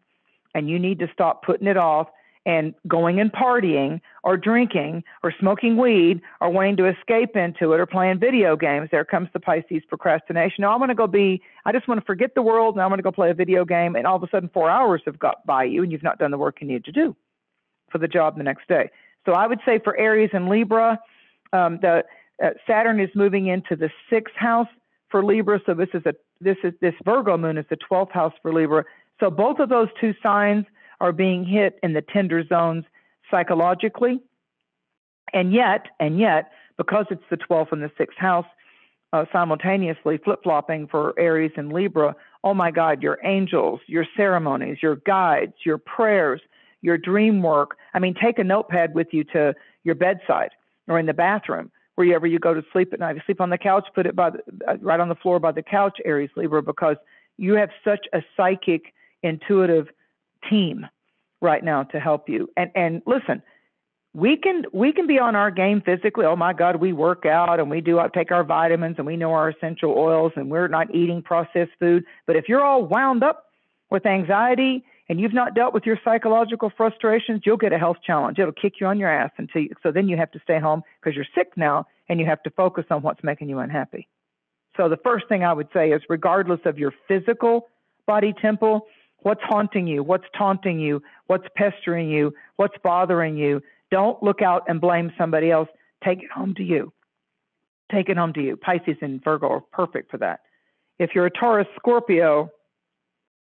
and you need to stop putting it off and going and partying or drinking or smoking weed or wanting to escape into it or playing video games. There comes the Pisces procrastination. Now, I want to go be, I just want to forget the world and I want to go play a video game. And all of a sudden, four hours have got by you and you've not done the work you need to do for the job the next day. So I would say for Aries and Libra, um, the uh, Saturn is moving into the sixth house for Libra. So this is a this is this Virgo moon is the 12th house for Libra. So both of those two signs are being hit in the tender zones psychologically. And yet, and yet, because it's the 12th and the 6th house uh, simultaneously flip flopping for Aries and Libra, oh my God, your angels, your ceremonies, your guides, your prayers, your dream work. I mean, take a notepad with you to your bedside or in the bathroom wherever you go to sleep at night. If you sleep on the couch, put it by the, uh, right on the floor by the couch, Aries Libra, because you have such a psychic, intuitive team right now to help you. And and listen, we can we can be on our game physically. Oh my God, we work out and we do take our vitamins and we know our essential oils and we're not eating processed food. But if you're all wound up with anxiety and you've not dealt with your psychological frustrations, you'll get a health challenge. It'll kick you on your ass until you, so then you have to stay home because you're sick now and you have to focus on what's making you unhappy. So the first thing I would say is regardless of your physical body temple, what's haunting you, what's taunting you, what's pestering you, what's bothering you, don't look out and blame somebody else. Take it home to you. Take it home to you. Pisces and Virgo are perfect for that. If you're a Taurus Scorpio,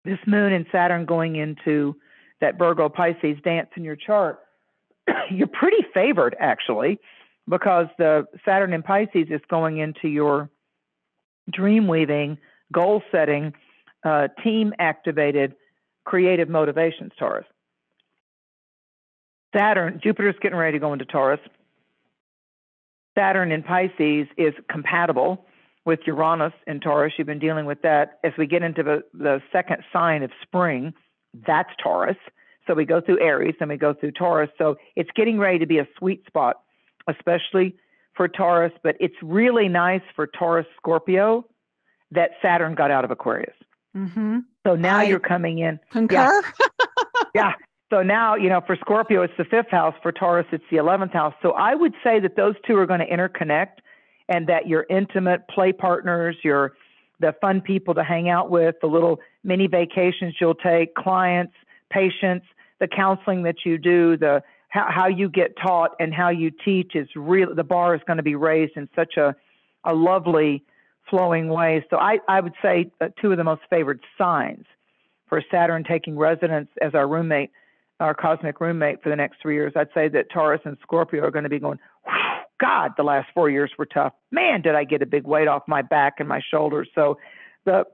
this moon and Saturn going into that Virgo Pisces dance in your chart, [clears throat] you're pretty favored actually, because the Saturn in Pisces is going into your dream weaving, goal setting, uh, team activated, creative motivations, Taurus. Saturn, Jupiter's getting ready to go into Taurus. Saturn in Pisces is compatible with Uranus in Taurus. You've been dealing with that. As we get into the, the second sign of spring, that's Taurus. So we go through Aries and we go through Taurus. So it's getting ready to be a sweet spot, especially for Taurus. But it's really nice for Taurus Scorpio that Saturn got out of Aquarius. Mm-hmm. So now I you're coming in. Concur. Yeah. [laughs] yeah. So now, you know, for Scorpio, it's the fifth house. For Taurus, it's the 11th house. So I would say that those two are going to interconnect and that your intimate play partners, your the fun people to hang out with, the little mini vacations you'll take, clients, patients, the counseling that you do, the how, how you get taught and how you teach is real. The bar is going to be raised in such a a lovely, flowing way. So I I would say uh, two of the most favored signs for Saturn taking residence as our roommate, our cosmic roommate for the next three years. I'd say that Taurus and Scorpio are going to be going. God, the last four years were tough. Man, did I get a big weight off my back and my shoulders. So the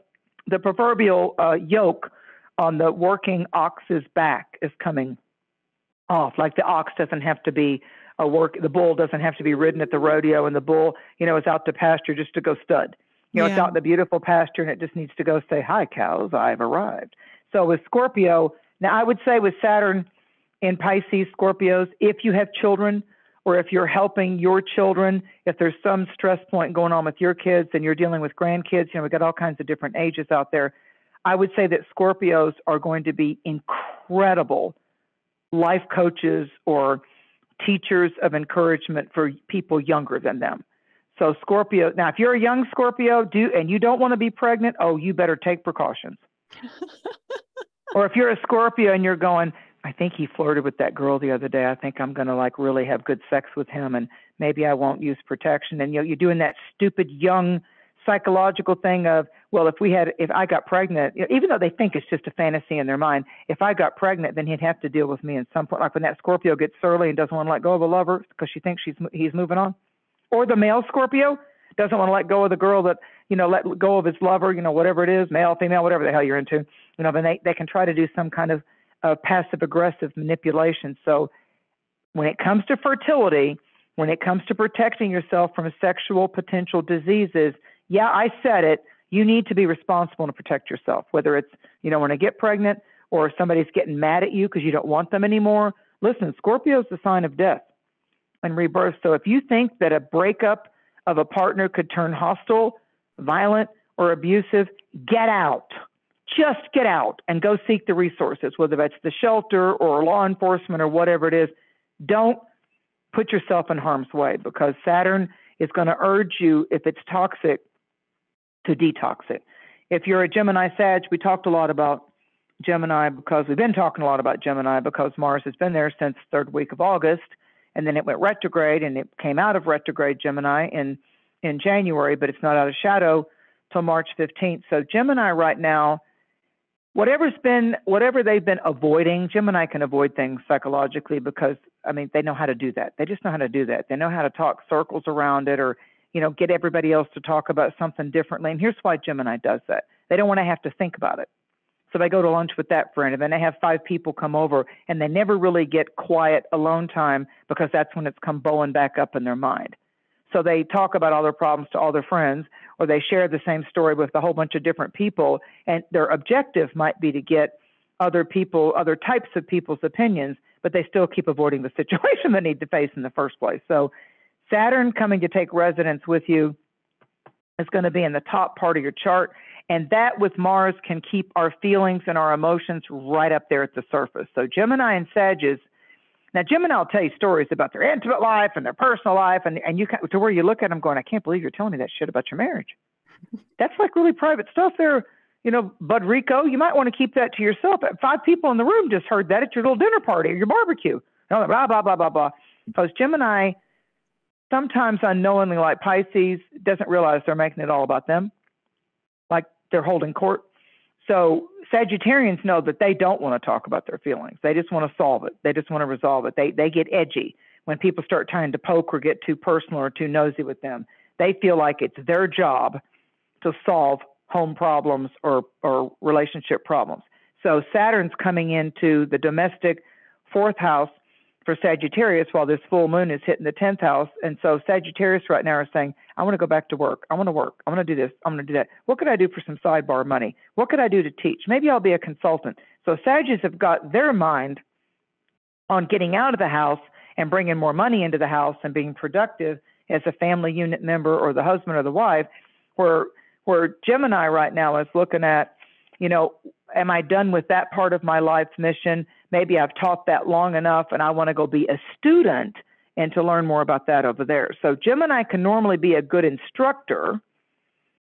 the proverbial uh, yoke on the working ox's back is coming off. Like the ox doesn't have to be a work. The bull doesn't have to be ridden at the rodeo, and the bull, you know, is out to pasture just to go stud. You know, yeah. it's out in the beautiful pasture, and it just needs to go say, "Hi, cows, I've arrived." So with Scorpio, now I would say with Saturn in Pisces, Scorpios, if you have children or if you're helping your children, if there's some stress point going on with your kids and you're dealing with grandkids, you know, we've got all kinds of different ages out there. I would say that Scorpios are going to be incredible life coaches or teachers of encouragement for people younger than them. So Scorpio, now if you're a young Scorpio, do and you don't want to be pregnant, oh, you better take precautions. [laughs] or if you're a Scorpio and you're going, I think he flirted with that girl the other day. I think I'm going to like really have good sex with him and maybe I won't use protection. And you know, you're doing that stupid young psychological thing of, well, if we had, if I got pregnant, you know, even though they think it's just a fantasy in their mind, if I got pregnant, then he'd have to deal with me at some point. Like when that Scorpio gets surly and doesn't want to let go of a lover because she thinks she's he's moving on, or the male Scorpio doesn't want to let go of the girl that you know let go of his lover, you know whatever it is, male, female, whatever the hell you're into, you know. Then they they can try to do some kind of uh, passive aggressive manipulation. So when it comes to fertility, when it comes to protecting yourself from sexual potential diseases, yeah, I said it. You need to be responsible to protect yourself, whether it's, you know, when I get pregnant or somebody's getting mad at you because you don't want them anymore. Listen, Scorpio is the sign of death and rebirth. So if you think that a breakup of a partner could turn hostile, violent, or abusive, get out just get out and go seek the resources, whether that's the shelter or law enforcement or whatever it is. Don't put yourself in harm's way because Saturn is going to urge you, if it's toxic, to detox it. If you're a Gemini Sag, we talked a lot about Gemini because we've been talking a lot about Gemini because Mars has been there since third week of August, and then it went retrograde and it came out of retrograde Gemini in in January, but it's not out of shadow till March 15th. So Gemini right now whatever's been whatever they've been avoiding gemini can avoid things psychologically because i mean they know how to do that. They just know how to do that. They know how to talk circles around it or you know get everybody else to talk about something differently. And here's why gemini does that. They don't want to have to think about it. So they go to lunch with that friend and then they have five people come over and they never really get quiet alone time because that's when it's come bowling back up in their mind. So they talk about all their problems to all their friends, or they share the same story with a whole bunch of different people. And their objective might be to get other people, other types of people's opinions, but they still keep avoiding the [laughs] situation they need to face in the first place. So Saturn coming to take residence with you is going to be in the top part of your chart. And that with Mars can keep our feelings and our emotions right up there at the surface. So Gemini and Sagittarius, now Gemini will tell you stories about their intimate life and their personal life, and, and you to where you look at them going, I can't believe you're telling me that shit about your marriage. [laughs] That's like really private stuff there. You know, Bud Rico, you might want to keep that to yourself. Five people in the room just heard that at your little dinner party or your barbecue. Blah, blah, blah, blah, blah, blah. Because Gemini, sometimes unknowingly, like Pisces, doesn't realize they're making it all about them. Like they're holding court. So Sagittarians know that they don't want to talk about their feelings. They just want to solve it. They just want to resolve it. They they get edgy when people start trying to poke or get too personal or too nosy with them. They feel like it's their job to solve home problems or or relationship problems. So Saturn's coming into the domestic fourth house for Sagittarius while this full moon is hitting the 10th house. And so Sagittarius right now is saying, I want to go back to work. I want to work. I want to do this. I'm going to do that. What could I do for some sidebar money? What could I do to teach? Maybe I'll be a consultant. So Sagittarius have got their mind on getting out of the house and bringing more money into the house and being productive as a family unit member or the husband or the wife, where where Gemini right now is looking at, you know, am I done with that part of my life's mission? Maybe I've taught that long enough and I want to go be a student and to learn more about that over there. So Gemini can normally be a good instructor,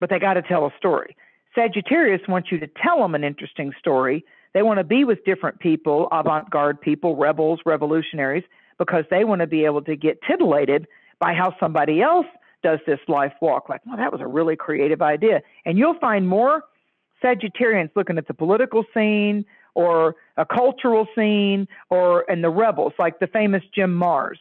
but they got to tell a story. Sagittarius wants you to tell them an interesting story. They want to be with different people, avant garde people, rebels, revolutionaries, because they want to be able to get titillated by how somebody else does this life walk. Like, well, that was a really creative idea. And you'll find more Sagittarians looking at the political scene, or a cultural scene or and the rebels like the famous Jim Marrs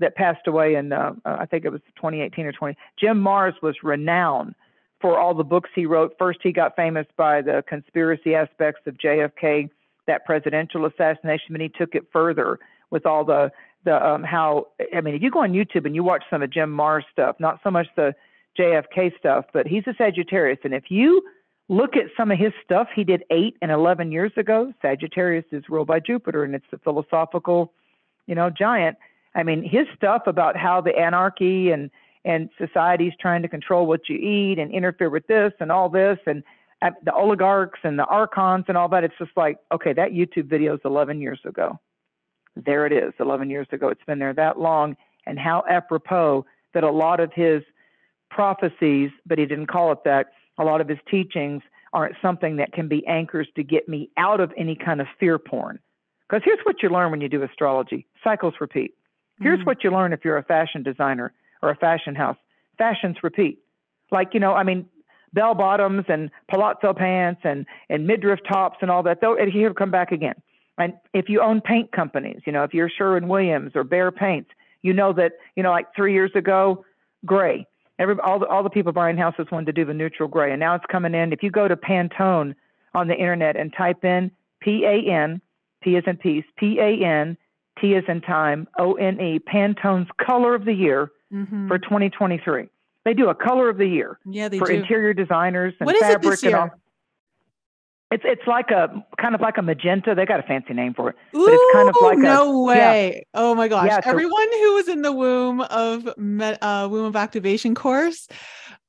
that passed away in uh, I think it was 2018 or 20. Jim Marrs was renowned for all the books he wrote. First, he got famous by the conspiracy aspects of JFK, that presidential assassination, but he took it further with all the the um, how I mean, if you go on YouTube and you watch some of Jim Marrs stuff, not so much the JFK stuff, but he's a Sagittarius, and if you look at some of his stuff he did eight and 11 years ago. Sagittarius is ruled by Jupiter, and it's the philosophical, you know, giant. I mean, his stuff about how the anarchy and and society's trying to control what you eat and interfere with this and all this and the oligarchs and the archons and all that. It's just like, okay, that YouTube video is 11 years ago. There it is, 11 years ago. It's been there that long, and how apropos that a lot of his prophecies, but he didn't call it that, a lot of his teachings aren't something that can be anchors to get me out of any kind of fear porn. Because here's what you learn when you do astrology cycles repeat. Here's mm-hmm. what you learn if you're a fashion designer or a fashion house fashions repeat. Like, you know, I mean, bell bottoms and palazzo pants and, and midriff tops and all that, they'll here come back again. And if you own paint companies, you know, if you're Sherwin Williams or Behr Paints, you know that, you know, like three years ago, gray. Every, all, the, all the people buying houses wanted to do the neutral gray, and now it's coming in. If you go to Pantone on the internet and type in P A N, P as in peace, P A N, T as in time, O N E, Pantone's color of the year mm-hmm. for 2023. They do a color of the year yeah, they for do. interior designers and what fabric it this year? and all. It's it's like a kind of like a magenta. They got a fancy name for it, Ooh, but it's kind of like no a, way. Yeah. Oh my gosh! Yeah, Everyone who was in the womb of uh, womb of activation course,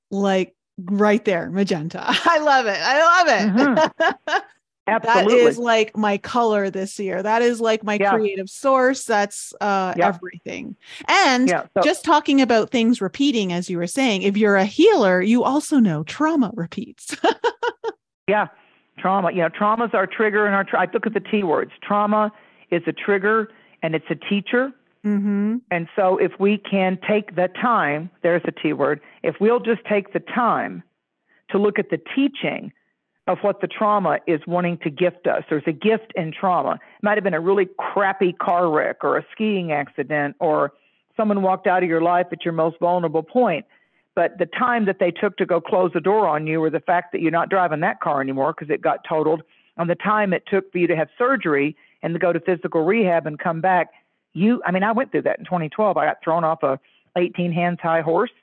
like right there, magenta. [laughs] I love it. I love it. Mm-hmm. [laughs] Absolutely. that is like my color this year. That is like my yeah. creative source. That's uh, everything. And so, just talking about things repeating, as you were saying, if you're a healer, you also know trauma repeats. [laughs] yeah, Trauma, you know, trauma is our trigger and our. Tra- I look at the T words. Trauma is a trigger and it's a teacher. Mm-hmm. And so, if we can take the time, there's a T word. If we'll just take the time to look at the teaching of what the trauma is wanting to gift us, there's a gift in trauma. It might have been a really crappy car wreck or a skiing accident or someone walked out of your life at your most vulnerable point but the time that they took to go close the door on you, or the fact that you're not driving that car anymore because it got totaled, and the time it took for you to have surgery and to go to physical rehab and come back, you, I mean, I went through that in 2012. I got thrown off a 18 hands high horse,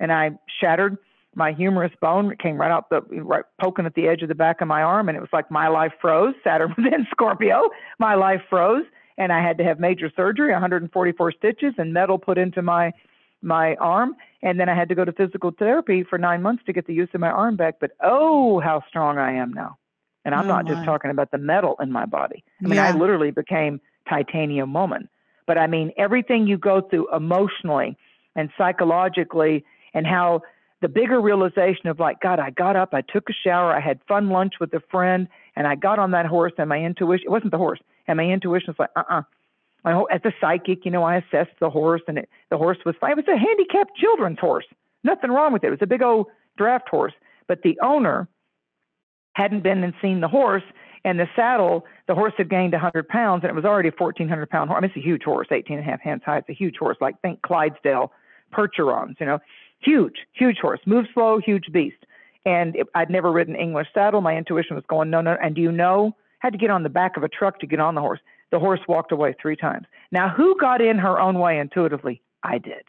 and I shattered my humerus bone. It came right out the right poking at the edge of the back of my arm, and it was like my life froze. Saturn was in Scorpio. My life froze, and I had to have major surgery, 144 stitches, and metal put into my my arm, and then I had to go to physical therapy for nine months to get the use of my arm back. But oh, how strong I am now! And I'm oh not my. just talking about the metal in my body. I mean, yeah. I literally became titanium woman. But I mean, everything you go through emotionally and psychologically, and how the bigger realization of like, God, I got up, I took a shower, I had fun lunch with a friend, and I got on that horse, and my intuition, it wasn't the horse, and my intuition was like, uh uh-uh. uh As a psychic, you know, I assessed the horse, and it, the horse was fine. It was a handicapped children's horse. Nothing wrong with it. It was a big old draft horse. But the owner hadn't been and seen the horse, and the saddle, the horse had gained 100 pounds, and it was already a 1,400 pound horse. I mean, it's a huge horse, 18 and a half hands high. It's a huge horse, like think Clydesdale Percherons, you know, huge, huge horse, move slow, huge beast. And it, I'd never ridden English saddle. My intuition was going, no, no. And do you know? Had to get on the back of a truck to get on the horse. The horse walked away three times. Now, who got in her own way intuitively? I did.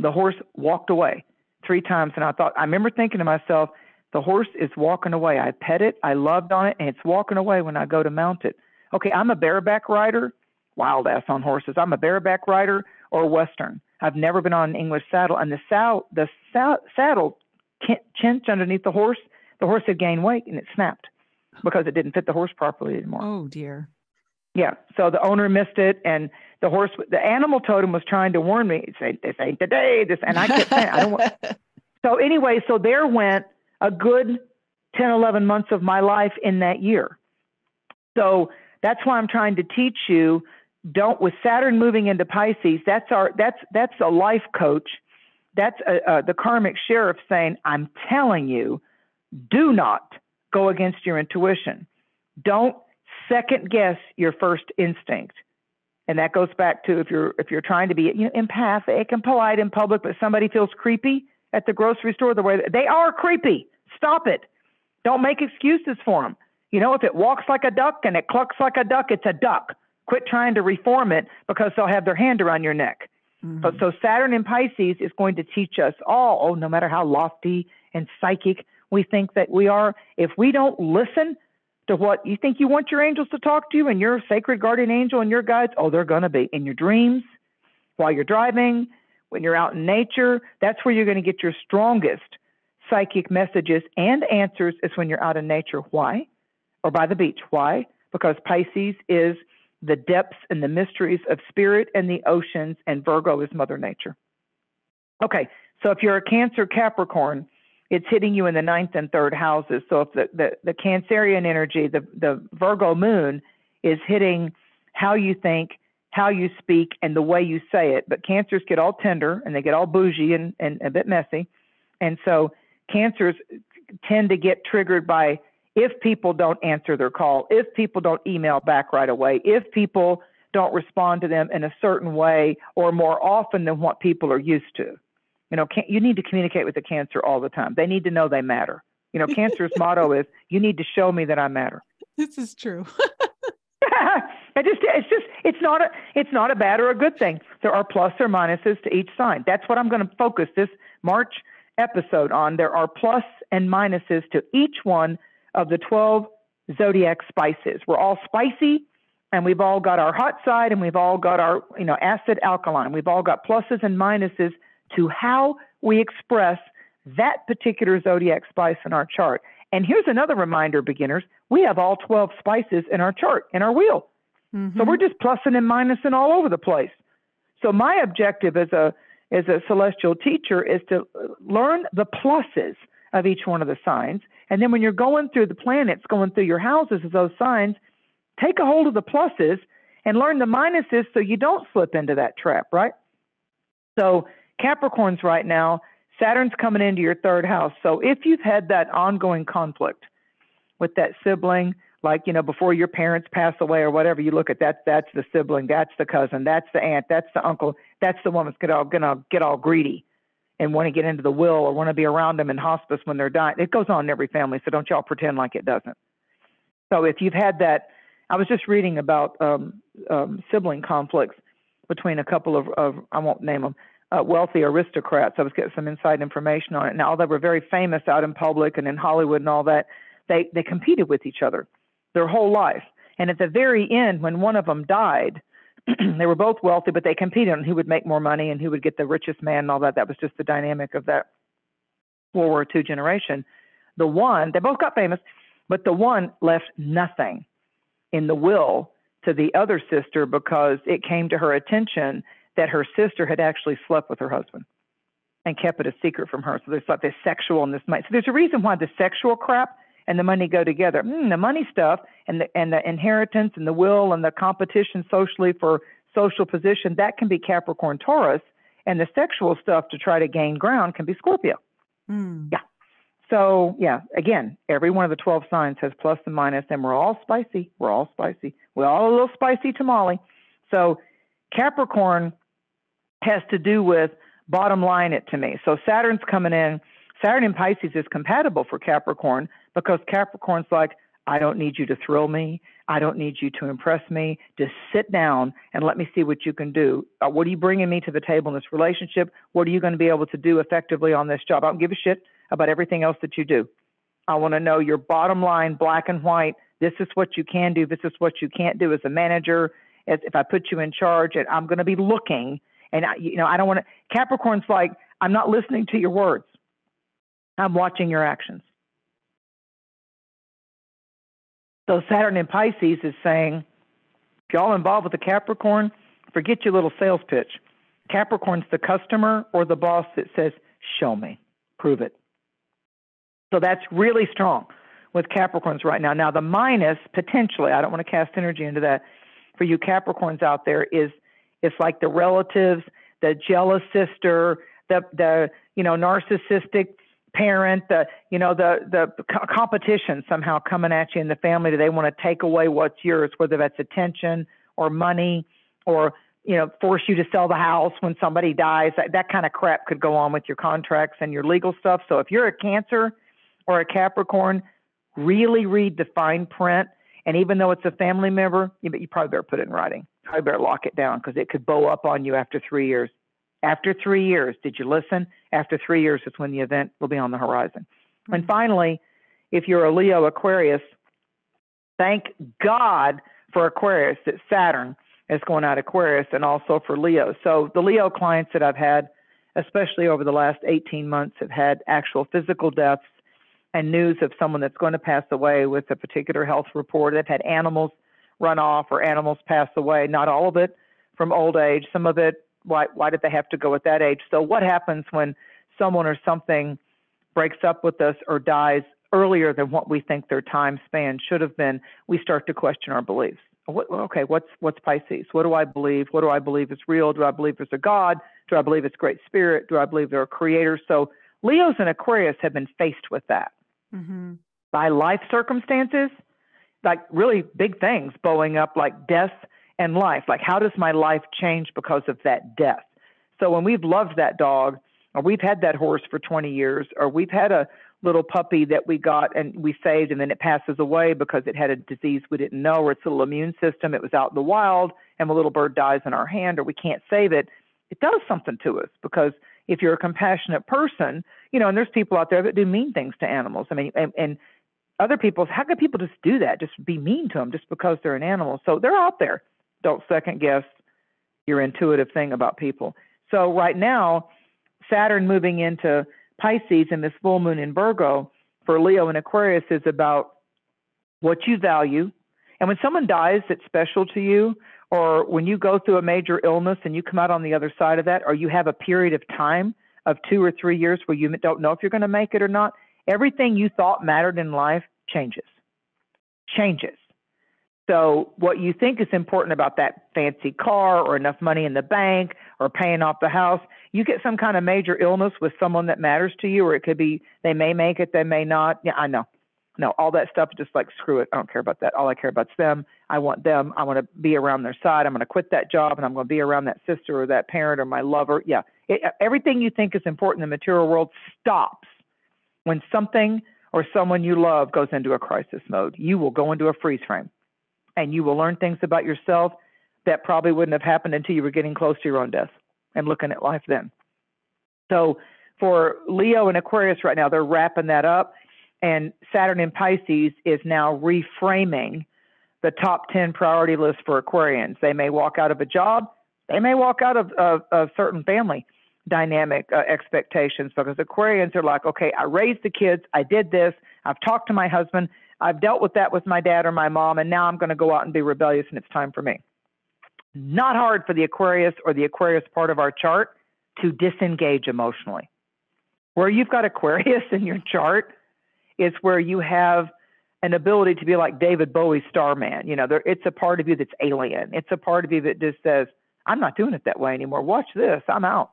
The horse walked away three times, and I thought, I remember thinking to myself, the horse is walking away. I pet it, I loved on it, and it's walking away when I go to mount it. Okay, I'm a bareback rider, wild ass on horses. I'm a bareback rider or Western. I've never been on an English saddle, and the, sal- the sal- saddle cinched underneath the horse. The horse had gained weight and it snapped because it didn't fit the horse properly anymore. Oh dear. Yeah. So the owner missed it, and the horse, the animal totem was trying to warn me. Say this ain't the day. This, and I kept saying, I don't want. [laughs] So anyway, so there went a good 10, 11 months of my life in that year. So that's why I'm trying to teach you don't with Saturn moving into Pisces, that's our that's that's a life coach. That's a, a, the karmic sheriff saying, "I'm telling you, do not go against your intuition. Don't second guess your first instinct." And that goes back to if you're if you're trying to be you know empathic and polite in public, but somebody feels creepy at the grocery store the way they are creepy. Stop it. Don't make excuses for them. You know, if it walks like a duck and it clucks like a duck, it's a duck. Quit trying to reform it because they'll have their hand around your neck. Mm-hmm. But so Saturn in Pisces is going to teach us all, oh, no matter how lofty and psychic we think that we are, if we don't listen to what you think you want your angels to talk to you and your sacred guardian angel and your guides, oh, they're going to be in your dreams, while you're driving, when you're out in nature. That's where you're going to get your strongest psychic messages and answers is when you're out in nature. Why? Or by the beach. Why? Because Pisces is the depths and the mysteries of spirit and the oceans, and Virgo is Mother Nature. Okay, so if you're a Cancer Capricorn, it's hitting you in the ninth and third houses. So if the, the, the Cancerian energy, the, the Virgo moon, is hitting how you think, how you speak, and the way you say it. But cancers get all tender and they get all bougie and, and a bit messy. And so cancers tend to get triggered by if people don't answer their call, if people don't email back right away, if people don't respond to them in a certain way or more often than what people are used to. You know, you need to communicate with the cancer all the time. They need to know they matter. You know, cancer's motto is you need to show me that I matter. [laughs] This is true. [laughs] [laughs] I just it's just it's not a it's not a bad or a good thing. There are plus or minuses to each sign. That's what I'm going to focus this March episode on. There are plus and minuses to each one of the 12 zodiac spices. We're all spicy and we've all got our hot side and we've all got our, you know, acid alkaline. We've all got pluses and minuses to how we express that particular zodiac spice in our chart. And here's another reminder, beginners we have all 12 spices in our chart, in our wheel. Mm-hmm. So we're just plussing and minusing all over the place. So my objective as a as a celestial teacher is to learn the pluses of each one of the signs. And then when you're going through the planets, going through your houses of those signs, take a hold of the pluses and learn the minuses so you don't slip into that trap, right? So Capricorns right now, Saturn's coming into your third house. So if you've had that ongoing conflict with that sibling, like you know before your parents pass away or whatever you look at that that's the sibling that's the cousin that's the aunt that's the uncle that's the one that's gonna, gonna get all greedy and want to get into the will or want to be around them in hospice when they're dying. It goes on in every family so don't y'all pretend like it doesn't. So if you've had that i was just reading about um, um, sibling conflicts between a couple of, of i won't name them uh, wealthy aristocrats i was getting some inside information on it now although they were very famous out in public and in hollywood and all that they they competed with each other their whole life. And at the very end, when one of them died, [clears throat] they were both wealthy, but they competed on who would make more money and who would get the richest man and all that. That was just the dynamic of that World War II generation. The one, they both got famous, but the one left nothing in the will to the other sister because it came to her attention that her sister had actually slept with her husband and kept it a secret from her. So there's like this sexual and this money. So there's a reason why the sexual crap and the money go together. Mm, the money stuff and the and the inheritance and the will and the competition socially for social position that can be Capricorn Taurus, and the sexual stuff to try to gain ground can be Scorpio. Mm. Yeah. So yeah, again, every one of the twelve signs has plus and minus, and we're all spicy. We're all spicy. We're all a little spicy tamale. So Capricorn has to do with bottom line it to me. So Saturn's coming in. Saturn in Pisces is compatible for Capricorn because Capricorn's like, I don't need you to thrill me. I don't need you to impress me. Just sit down and let me see what you can do. Uh, what are you bringing me to the table in this relationship? What are you going to be able to do effectively on this job? I don't give a shit about everything else that you do. I want to know your bottom line, black and white. This is what you can do. This is what you can't do as a manager. As if I put you in charge, and I'm going to be looking. And I, you know, I don't want to. Capricorn's like, I'm not listening to your words. I'm watching your actions. So Saturn in Pisces is saying, if y'all involved with the Capricorn, forget your little sales pitch. Capricorn's the customer or the boss that says, show me, prove it. So that's really strong with Capricorns right now. Now, the minus, potentially, I don't want to cast energy into that, for you Capricorns out there is it's like the relatives, the jealous sister, the the you know narcissistic parent, the you know the the competition somehow coming at you in the family. Do they want to take away what's yours, whether that's attention or money, or you know force you to sell the house when somebody dies? That, that kind of crap could go on with your contracts and your legal stuff. So if you're a Cancer or a Capricorn, really read the fine print. And even though it's a family member, you, you probably better put it in writing. Probably better lock it down because it could bow up on you after three years. After three years, did you listen? After three years is when the event will be on the horizon. Mm-hmm. And finally, if you're a Leo Aquarius, thank God for Aquarius that Saturn is going out Aquarius and also for Leo. So the Leo clients that I've had, especially over the last 18 months, have had actual physical deaths and news of someone that's going to pass away with a particular health report. They've had animals run off or animals pass away. Not all of it from old age. Some of it why why did they have to go at that age? So what happens when someone or something breaks up with us or dies earlier than what we think their time span should have been? We start to question our beliefs. What, okay, what's what's Pisces? What do I believe? What do I believe is real? Do I believe there's a God? Do I believe it's great spirit? Do I believe there are creators? So Leos and Aquarius have been faced with that mm-hmm. by life circumstances, like really big things blowing up, like death and life. Like, how does my life change because of that death? So when we've loved that dog, or we've had that horse for 20 years, or we've had a little puppy that we got and we saved and then it passes away because it had a disease we didn't know or its little immune system, it was out in the wild and the little bird dies in our hand or we can't save it, it does something to us because if you're a compassionate person, you know, and there's people out there that do mean things to animals. I mean, and, and other people, how can people just do that? Just be mean to them just because they're an animal? So they're out there don't second guess your intuitive thing about people. So right now, Saturn moving into Pisces and this full moon in Virgo for Leo and Aquarius is about what you value. And when someone dies that's special to you, or when you go through a major illness and you come out on the other side of that, or you have a period of time of two or three years where you don't know if you're going to make it or not, everything you thought mattered in life changes. Changes. So, what you think is important about that fancy car or enough money in the bank or paying off the house, you get some kind of major illness with someone that matters to you, or it could be they may make it, they may not. Yeah, I know. No, all that stuff, just like screw it. I don't care about that. All I care about is them. I want them. I want to be around their side. I'm going to quit that job and I'm going to be around that sister or that parent or my lover. Yeah. It, everything you think is important in the material world stops when something or someone you love goes into a crisis mode. You will go into a freeze frame and you will learn things about yourself that probably wouldn't have happened until you were getting close to your own death and looking at life then. So for Leo and Aquarius right now, they're wrapping that up. And Saturn in Pisces is now reframing the top 10 priority list for Aquarians. They may walk out of a job, they may walk out of, a certain family dynamic uh, expectations because Aquarians are like, okay, I raised the kids, I did this, I've talked to my husband, I've dealt with that with my dad or my mom, and now I'm going to go out and be rebellious and it's time for me. Not hard for the Aquarius or the Aquarius part of our chart to disengage emotionally. Where you've got Aquarius [laughs] in your chart is where you have an ability to be like David Bowie's Starman. You know, there, it's a part of you that's alien. It's a part of you that just says, I'm not doing it that way anymore. Watch this. I'm out.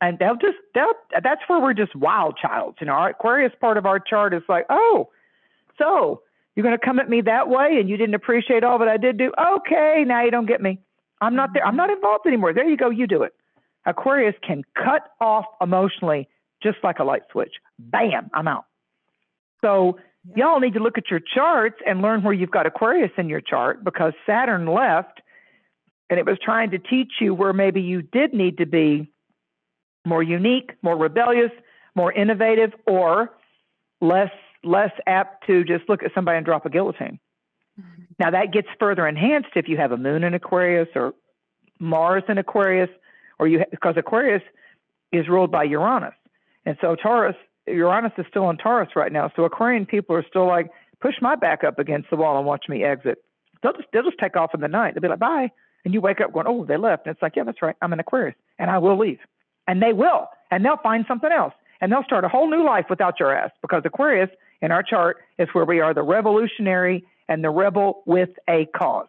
And they'll just, they'll, that's where we're just wild childs. You know, our Aquarius part of our chart is like, oh, so you're going to come at me that way and you didn't appreciate all that I did do? Okay, now you don't get me. I'm not there. I'm not involved anymore. There you go. You do it. Aquarius can cut off emotionally just like a light switch. Bam, I'm out. So yeah. y'all need to look at your charts and learn where you've got Aquarius in your chart because Saturn left and it was trying to teach you where maybe you did need to be more unique, more rebellious, more innovative, or less less apt to just look at somebody and drop a guillotine. Mm-hmm. Now that gets further enhanced if you have a moon in Aquarius or Mars in Aquarius, or you because Aquarius is ruled by Uranus, and so Taurus Uranus is still in Taurus right now. So Aquarian people are still like, push my back up against the wall and watch me exit. They'll just they'll just take off in the night. They'll be like, bye. And you wake up going, oh, they left. And it's like, yeah, that's right. I'm an Aquarius and I will leave. And they will. And they'll find something else. And they'll start a whole new life without your ass because Aquarius in our chart is where we are the revolutionary and the rebel with a cause.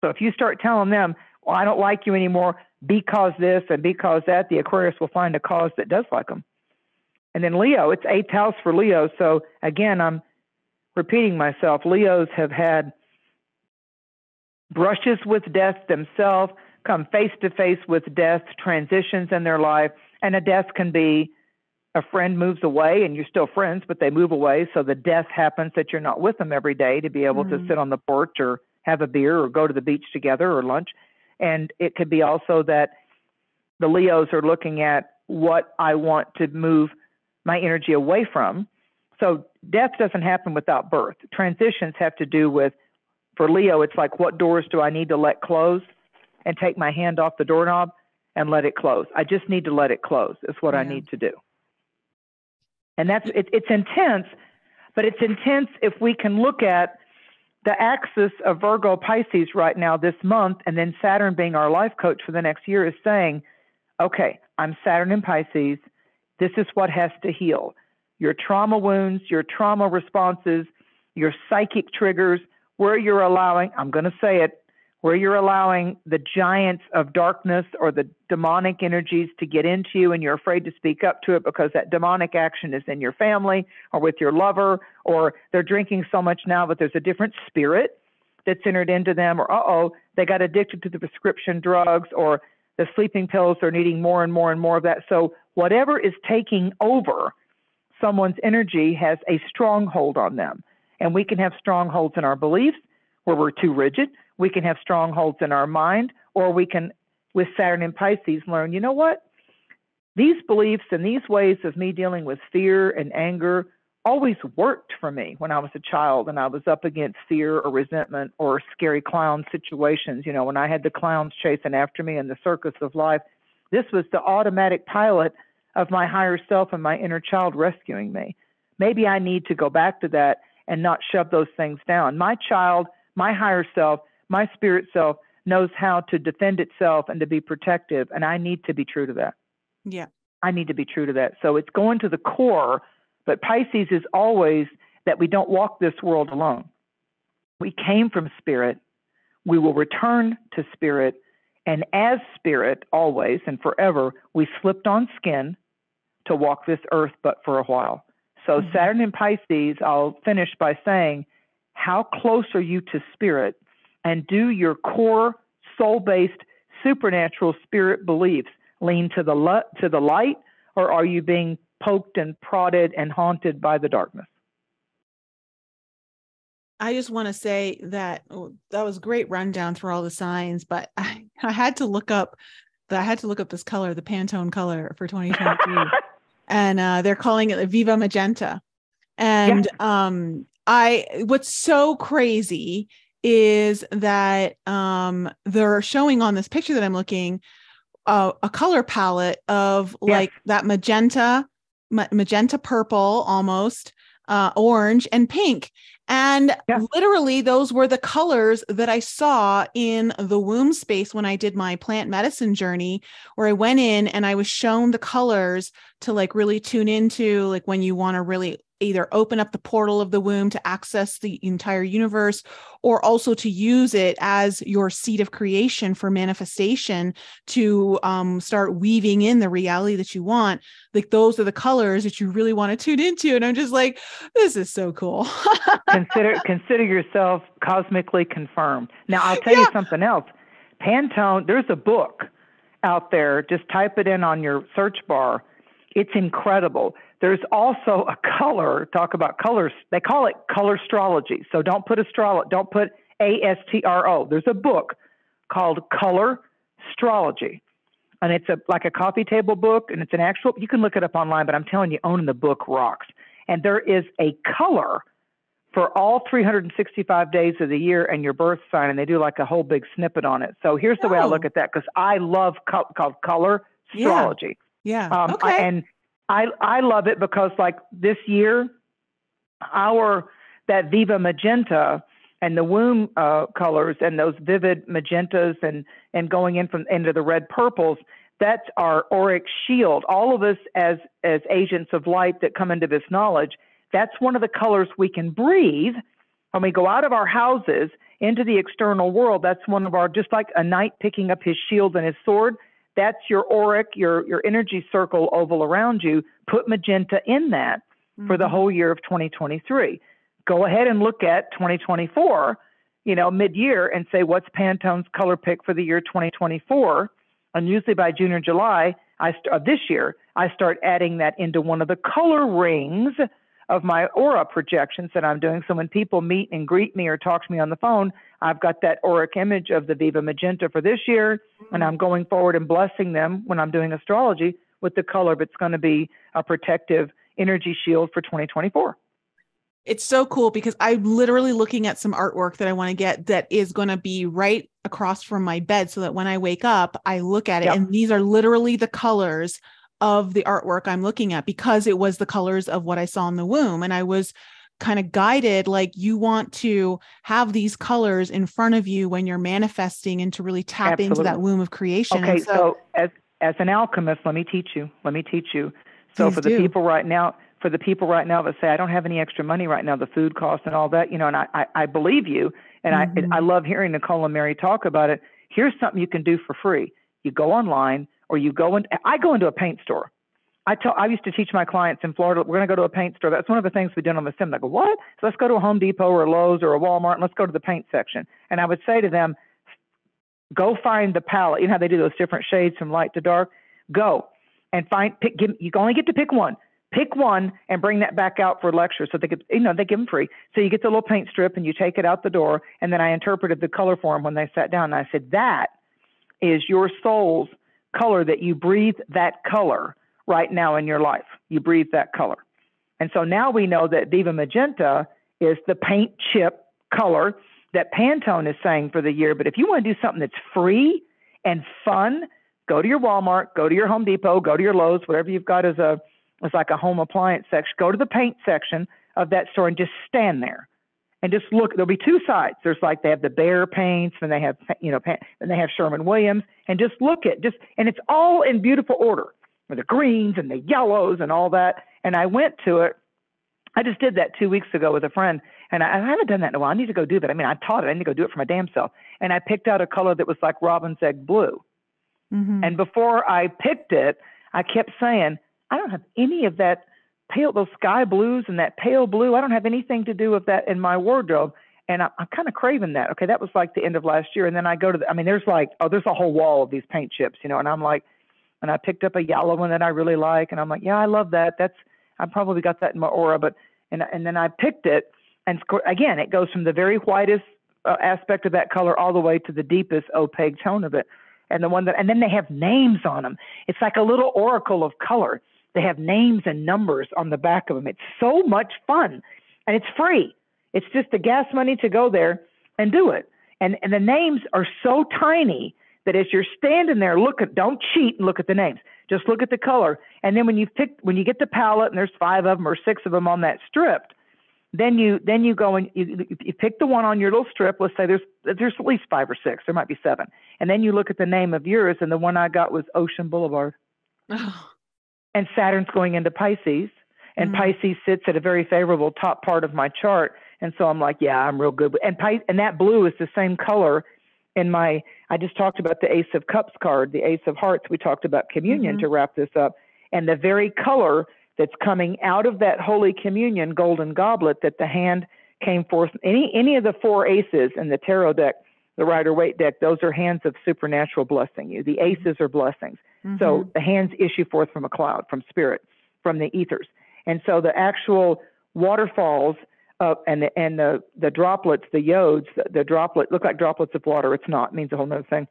So if you start telling them, well, I don't like you anymore because this and because that, the Aquarius will find a cause that does like them. And then Leo, it's eighth house for Leo. So again, I'm repeating myself. Leos have had brushes with death themselves, come face to face with death, transitions in their life. And a death can be a friend moves away and you're still friends, but they move away. So the death happens that you're not with them every day to be able mm-hmm. to sit on the porch or have a beer or go to the beach together or lunch. And it could be also that the Leos are looking at what I want to move my energy away from. So death doesn't happen without birth. Transitions have to do with, for Leo, it's like what doors do I need to let close and take my hand off the doorknob and let it close. I just need to let it close. Is what yeah. I need to do. And that's it, it's intense, but it's intense if we can look at the axis of Virgo Pisces right now this month, and then Saturn being our life coach for the next year is saying, okay, I'm Saturn in Pisces. This is what has to heal your trauma wounds, your trauma responses, your psychic triggers, where you're allowing, I'm going to say it, where you're allowing the giants of darkness or the demonic energies to get into you and you're afraid to speak up to it because that demonic action is in your family or with your lover or they're drinking so much now that there's a different spirit that's entered into them or uh-oh they got addicted to the prescription drugs or the sleeping pills they're needing more and more and more of that so whatever is taking over someone's energy has a stronghold on them. And we can have strongholds in our beliefs where we're too rigid. We can have strongholds in our mind, or we can, with Saturn and Pisces, learn, you know what? These beliefs and these ways of me dealing with fear and anger always worked for me when I was a child and I was up against fear or resentment or scary clown situations. You know, when I had the clowns chasing after me in the circus of life, this was the automatic pilot of my higher self and my inner child rescuing me. Maybe I need to go back to that and not shove those things down. My child, my higher self, my spirit self knows how to defend itself and to be protective, and I need to be true to that. Yeah. I need to be true to that. So it's going to the core, but Pisces is always that we don't walk this world alone. We came from spirit. We will return to spirit. And as spirit, always and forever, we slipped on skin to walk this earth but for a while. So, mm-hmm. Saturn in Pisces, I'll finish by saying, how close are you to spirit? And do your core soul based supernatural spirit beliefs lean to the, le- to the light, or are you being poked and prodded and haunted by the darkness? I just want to say that oh, that was a great rundown through all the signs, but I, I had to look up I had to look up this color, the Pantone color for 2023. [laughs] and uh, they're calling it Viva Magenta. And yeah. um, I what's so crazy is that um, they're showing on this picture that I'm looking uh, a color palette of like that magenta, ma- magenta purple almost, uh, orange, and pink. And yeah. literally, those were the colors that I saw in the womb space when I did my plant medicine journey, where I went in and I was shown the colors to like really tune into, like when you want to really either open up the portal of the womb to access the entire universe or also to use it as your seed of creation for manifestation to um, start weaving in the reality that you want. Like those are the colors that you really want to tune into and i'm just like this is so cool. [laughs] Consider consider yourself cosmically confirmed. Now i'll tell yeah. you something else. Pantone there's a book out there. Just type it in on your search bar it's incredible there's also a color, talk about colors. They call it color astrology. So don't put astro don't put A S T R O. There's a book called Color Astrology. And it's a like a coffee table book and it's an actual you can look it up online, but I'm telling you, owning the book rocks. And there is a color for all 365 days of the year and your birth sign, and they do like a whole big snippet on it. So here's the oh. way I oh. look at that because I love co- called color astrology. Yeah. Yeah. Um, okay. and I I love it because like this year, our that Viva Magenta and the womb uh, colors and those vivid magentas and and going in from into the red purples. That's our auric shield. All of us as as agents of light that come into this knowledge. That's one of the colors we can breathe when we go out of our houses into the external world. That's one of our just like a knight picking up his shield and his sword that's your auric, your your energy circle oval around you. Put magenta in that mm-hmm. for the mm-hmm. whole year of 2023. Go ahead and look at 2024, you know, mid-year and say what's Pantone's color pick for the year 2024. And usually by June or July, I st- this year, I start adding that into one of the color rings of my aura projections that I'm doing. So when people meet and greet me or talk to me on the phone, I've got that auric image of the Viva Magenta for this year, and I'm going forward and blessing them when I'm doing astrology with the color that's going to be a protective energy shield for 2024. It's so cool because I'm literally looking at some artwork that I want to get that is going to be right across from my bed so that when I wake up, I look at it yep. and these are literally the colors of the artwork I'm looking at because it was the colors of what I saw in the womb. And I was kind of guided like you want to have these colors in front of you when you're manifesting and to really tap Absolutely. into that womb of creation. Okay, so, so, as as an alchemist, let me teach you. Let me teach you. So for the do. people right now, for the people right now that say I don't have any extra money right now, the food costs and all that, you know, and I I, I believe you, and mm-hmm. I I love hearing Nicole and Mary talk about it. Here's something you can do for free. You go online or you go in. I go into a paint store. I tell I used to teach my clients in Florida, we're going to go to a paint store. That's one of the things we did on the sim. I go, what? So let's go to a Home Depot or a Lowe's or a Walmart and let's go to the paint section. And I would say to them, go find the palette. You know how they do those different shades from light to dark? Go and find, pick, give, you only get to pick one. Pick one and bring that back out for lecture. So they could, you know, they give them free. So you get the little paint strip and you take it out the door. And then I interpreted the color for them when they sat down. And I said, that is your soul's color that you breathe that color right now in your life. You breathe that color. And so now we know that Viva Magenta is the paint chip color that Pantone is saying for the year. But if you want to do something that's free and fun, go to your Walmart, go to your Home Depot, go to your Lowe's, whatever you've got as a as like a home appliance section. Go to the paint section of that store and just stand there and just look. There'll be two sides. There's like they have the Behr paints, and they have you know, and they have Sherwin-Williams, and just look at just and it's all in beautiful order with the greens and the yellows and all that. And I went to it. I just did that two weeks ago with a friend, and I, I haven't done that in a while. I need to go do that. I mean, I taught it. I need to go do it for my damn self. And I picked out a color that was like robin's egg blue. Mm-hmm. And before I picked it, I kept saying, I don't have any of that pale, those sky blues and that pale blue. I don't have anything to do with that in my wardrobe. And I, I'm kind of craving that. Okay, that was like the end of last year. And then I go to, the, I mean, there's like, oh, there's a whole wall of these paint chips, you know, and I'm like, and I picked up a yellow one that I really like, and I'm like, yeah, I love that. That's I probably got that in my aura, but and and then I picked it, and again, it goes from the very whitest uh, aspect of that color all the way to the deepest opaque tone of it, and the one that and then they have names on them. It's like a little oracle of color. They have names and numbers on the back of them. It's so much fun, and it's free. It's just the gas money to go there and do it. And and the names are so tiny that as you're standing there, look at don't cheat and look at the names. Just look at the color. And then when you pick when you get the palette and there's five of them or six of them on that strip, then you then you go and you, you pick the one on your little strip. Let's say there's there's at least five or six. There might be seven. And then you look at the name of yours, and the one I got was Ocean Boulevard. Oh. And Saturn's going into Pisces, and mm-hmm. Pisces sits at a very favorable top part of my chart. And so I'm like, yeah, I'm real good. And Pi- and that blue is the same color in my. I just talked about the Ace of Cups card, the Ace of Hearts. We talked about communion mm-hmm. to wrap this up, and the very color that's coming out of that Holy Communion golden goblet that the hand came forth. Any any of the four aces in the tarot deck, the Rider Waite deck, those are hands of supernatural blessing you. The mm-hmm. aces are blessings. Mm-hmm. So the hands issue forth from a cloud, from spirit, from the ethers. And so the actual waterfalls uh, and the and the the droplets, the yods, the, the droplet look like droplets of water. It's not. It means a whole other thing.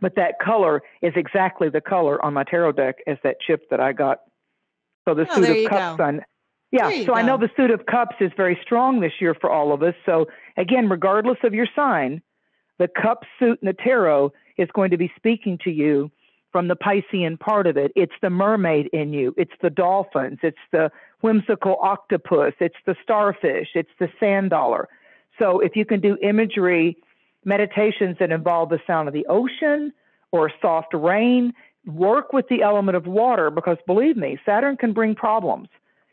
But that color is exactly the color on my tarot deck as that chip that I got so the oh, suit of cups go. on. Yeah, so go. I know the suit of cups is very strong this year for all of us. So again, regardless of your sign, the cup suit in the tarot is going to be speaking to you from the Piscean part of it. It's the mermaid in you. It's the dolphins. It's the whimsical octopus. It's the starfish. It's the sand dollar. So if you can do imagery meditations that involve the sound of the ocean or soft rain, work with the element of water because believe me, Saturn can bring problems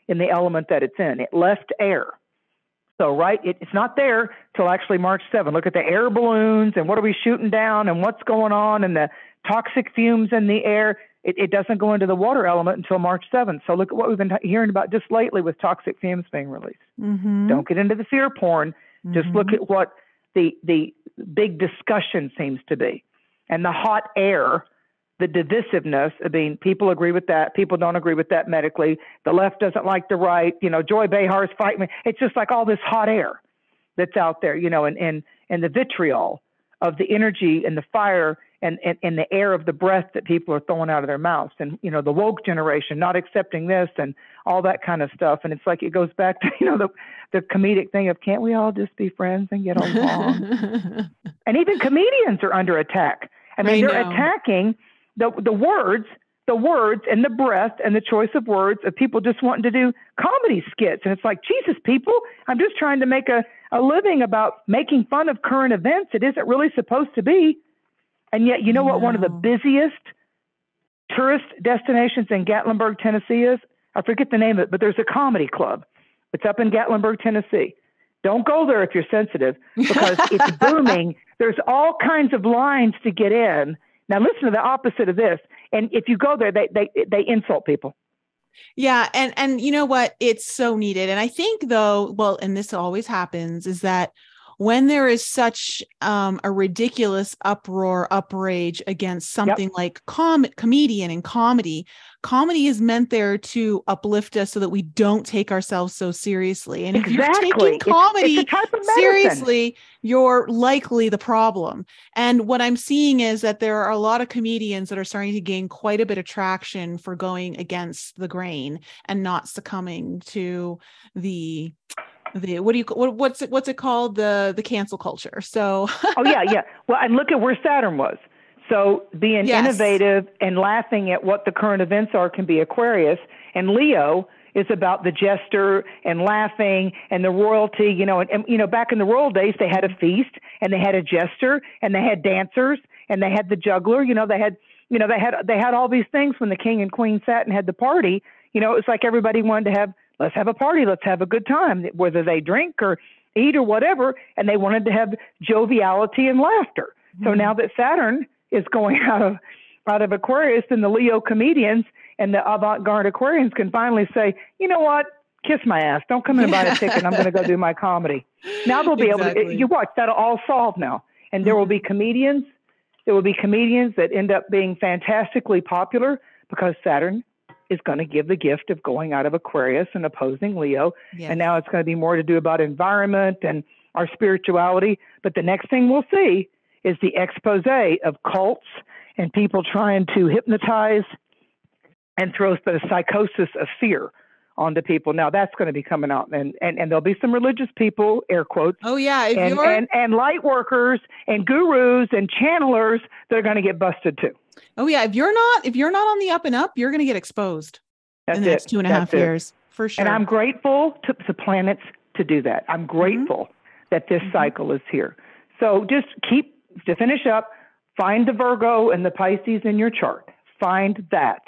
in the element that it's in. It left air. So, right, it, it's not there till actually March 7. Look at the air balloons and what are we shooting down and what's going on and the toxic fumes in the air. It, it doesn't go into the water element until March 7th. So, look at what we've been hearing about just lately with toxic fumes being released. Mm-hmm. Don't get into the fear porn. Mm-hmm. Just look mm-hmm. at what the, the big discussion seems to be. And the hot air the divisiveness. I mean, people agree with that. People don't agree with that medically. The left doesn't like the right. You know, Joy Behar's fighting. It's just like all this hot air that's out there, you know, and, and, and the vitriol of the energy and the fire and, and, and the air of the breath that people are throwing out of their mouths. And, you know, the woke generation not accepting this and all that kind of stuff. And it's like it goes back to, [laughs] you know, the, the comedic thing of can't we all just be friends and get along? [laughs] and even comedians are under attack. I mean, I they're know. attacking the the words the words and the breath and the choice of words of people just wanting to do comedy skits. And it's like jesus people i'm just trying to make a, a living about making fun of current events. It isn't really supposed to be. And yet you know what one of the busiest tourist destinations in gatlinburg tennessee is? I forget the name of it but there's a comedy club. It's up in gatlinburg tennessee. Don't go there if you're sensitive because it's [laughs] booming. There's all kinds of lines to get in now listen to the opposite of this. And if you go there, they they they insult people. Yeah, and and you know what? It's so needed. And I think though, well, and this always happens, is that when there is such um, a ridiculous uproar, uprage against something yep. like com- comedian and comedy, comedy is meant there to uplift us so that we don't take ourselves so seriously. And exactly. if you're taking comedy it's, it's seriously, you're likely the problem. And what I'm seeing is that there are a lot of comedians that are starting to gain quite a bit of traction for going against the grain and not succumbing to the the what do you what, what's it what's it called? The the cancel culture. So [laughs] oh yeah yeah. Well and look at where saturn was. So being yes. innovative and laughing at what the current events are can be aquarius. And leo is about the jester and laughing and the royalty you know and, and you know back in the royal days they had a feast and they had a jester and they had dancers and they had the juggler. You know they had you know they had they had all these things when the king and queen sat and had the party. You know it was like everybody wanted to have let's have a party, let's have a good time, whether they drink or eat or whatever. And they wanted to have joviality and laughter. Mm-hmm. So now that Saturn is going [laughs] out of out of Aquarius, and the Leo comedians and the avant-garde Aquarians can finally say, you know what? Kiss my ass. Don't come in and buy a ticket. I'm going to go do my comedy. Now they'll be exactly. able to. You watch that'll all solve now, and there will be comedians. There will be comedians that end up being fantastically popular because Saturn is going to give the gift of going out of Aquarius and opposing Leo. And now it's going to be more to do about environment and our spirituality. But the next thing we'll see is the expose of cults and people trying to hypnotize and throw the psychosis of fear onto people. Now that's going to be coming out, and, and and there'll be some religious people, air quotes. Oh yeah, if and, and and light workers and gurus and channelers that are going to get busted too. Oh yeah, if you're not if you're not on the up and up, you're going to get exposed That's in the it. next two and a That's half it. years for sure. And I'm grateful to the planets to do that. I'm grateful that this Mhm. cycle is here. So just keep to finish up. Find the Virgo and the Pisces in your chart. Find that.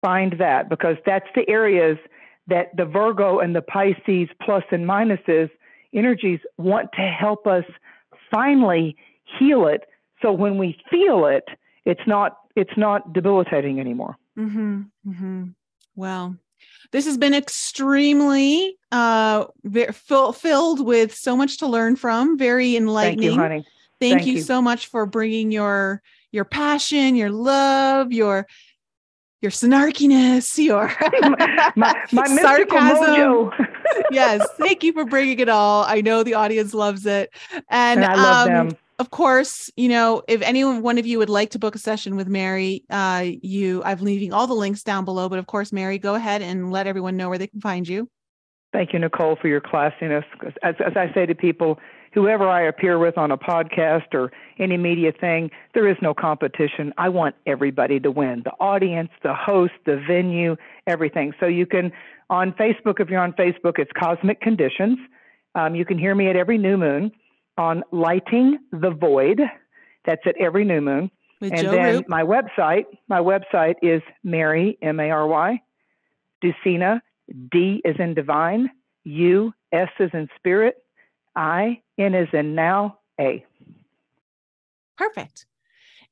Find that because that's the areas that the Virgo and the Pisces plus and minuses energies want to help us finally heal it. So when we feel it, it's not it's not debilitating anymore. Mm-hmm. Mm-hmm. Well, this has been extremely uh fill- filled with so much to learn from. Very enlightening. Thank you, honey. Thank, Thank you, you. so much for bringing your your passion, your love, your your snarkiness, your [laughs] my, my [laughs] sarcasm. [laughs] yes, thank you for bringing it all. I know the audience loves it, and, and I love um, them. Of course, you know, if anyone one of you would like to book a session with Mary, uh, you I'm leaving all the links down below. But of course, Mary, go ahead and let everyone know where they can find you. Thank you, Nicole, for your classiness. As, as I say to people, whoever I appear with on a podcast or any media thing, there is no competition. I want everybody to win the audience, the host, the venue, everything. So you can, on Facebook, if you're on Facebook, it's Cosmic Conditions. Um, you can hear me at every new moon on Lighting the Void. That's at every new moon. With and Joe then Roop. my website, my website is Mary M A R Y, Dusina D is in divine, U S is in spirit, I N is in now A. Perfect.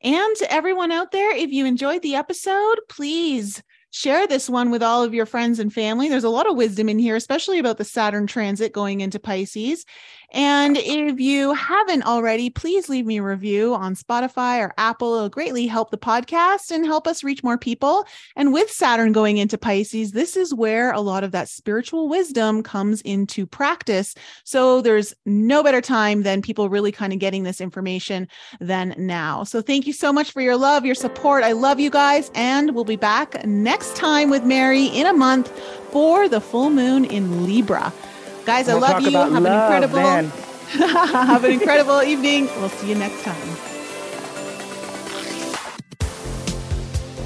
And to everyone out there, if you enjoyed the episode, please share this one with all of your friends and family. There's a lot of wisdom in here, especially about the Saturn transit going into Pisces. And if you haven't already, please leave me a review on Spotify or Apple. It'll greatly help the podcast and help us reach more people. And with Saturn going into Pisces, this is where a lot of that spiritual wisdom comes into practice. So there's no better time than people really kind of getting this information than now. So thank you so much for your love, your support. I love you guys. And we'll be back next time with Mary in a month for the full moon in Libra. Guys, I We'll love you. about Have an incredible then. [laughs] have an incredible evening. We'll see you next time.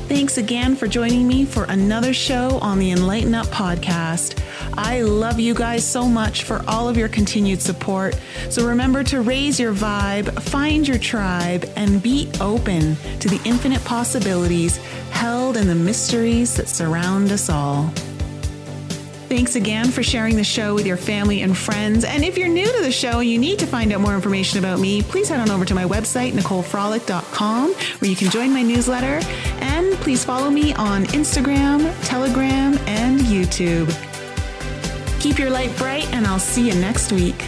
Thanks again for joining me for another show on the Enlighten Up podcast. I love you guys so much for all of your continued support. So remember to raise your vibe, find your tribe, and be open to the infinite possibilities held in the mysteries that surround us all. Thanks again for sharing the show with your family and friends. And if you're new to the show and you need to find out more information about me, please head on over to my website, NicoleFrolick.com, where you can join my newsletter. And please follow me on Instagram, Telegram, and YouTube. Keep your light bright, and I'll see you next week.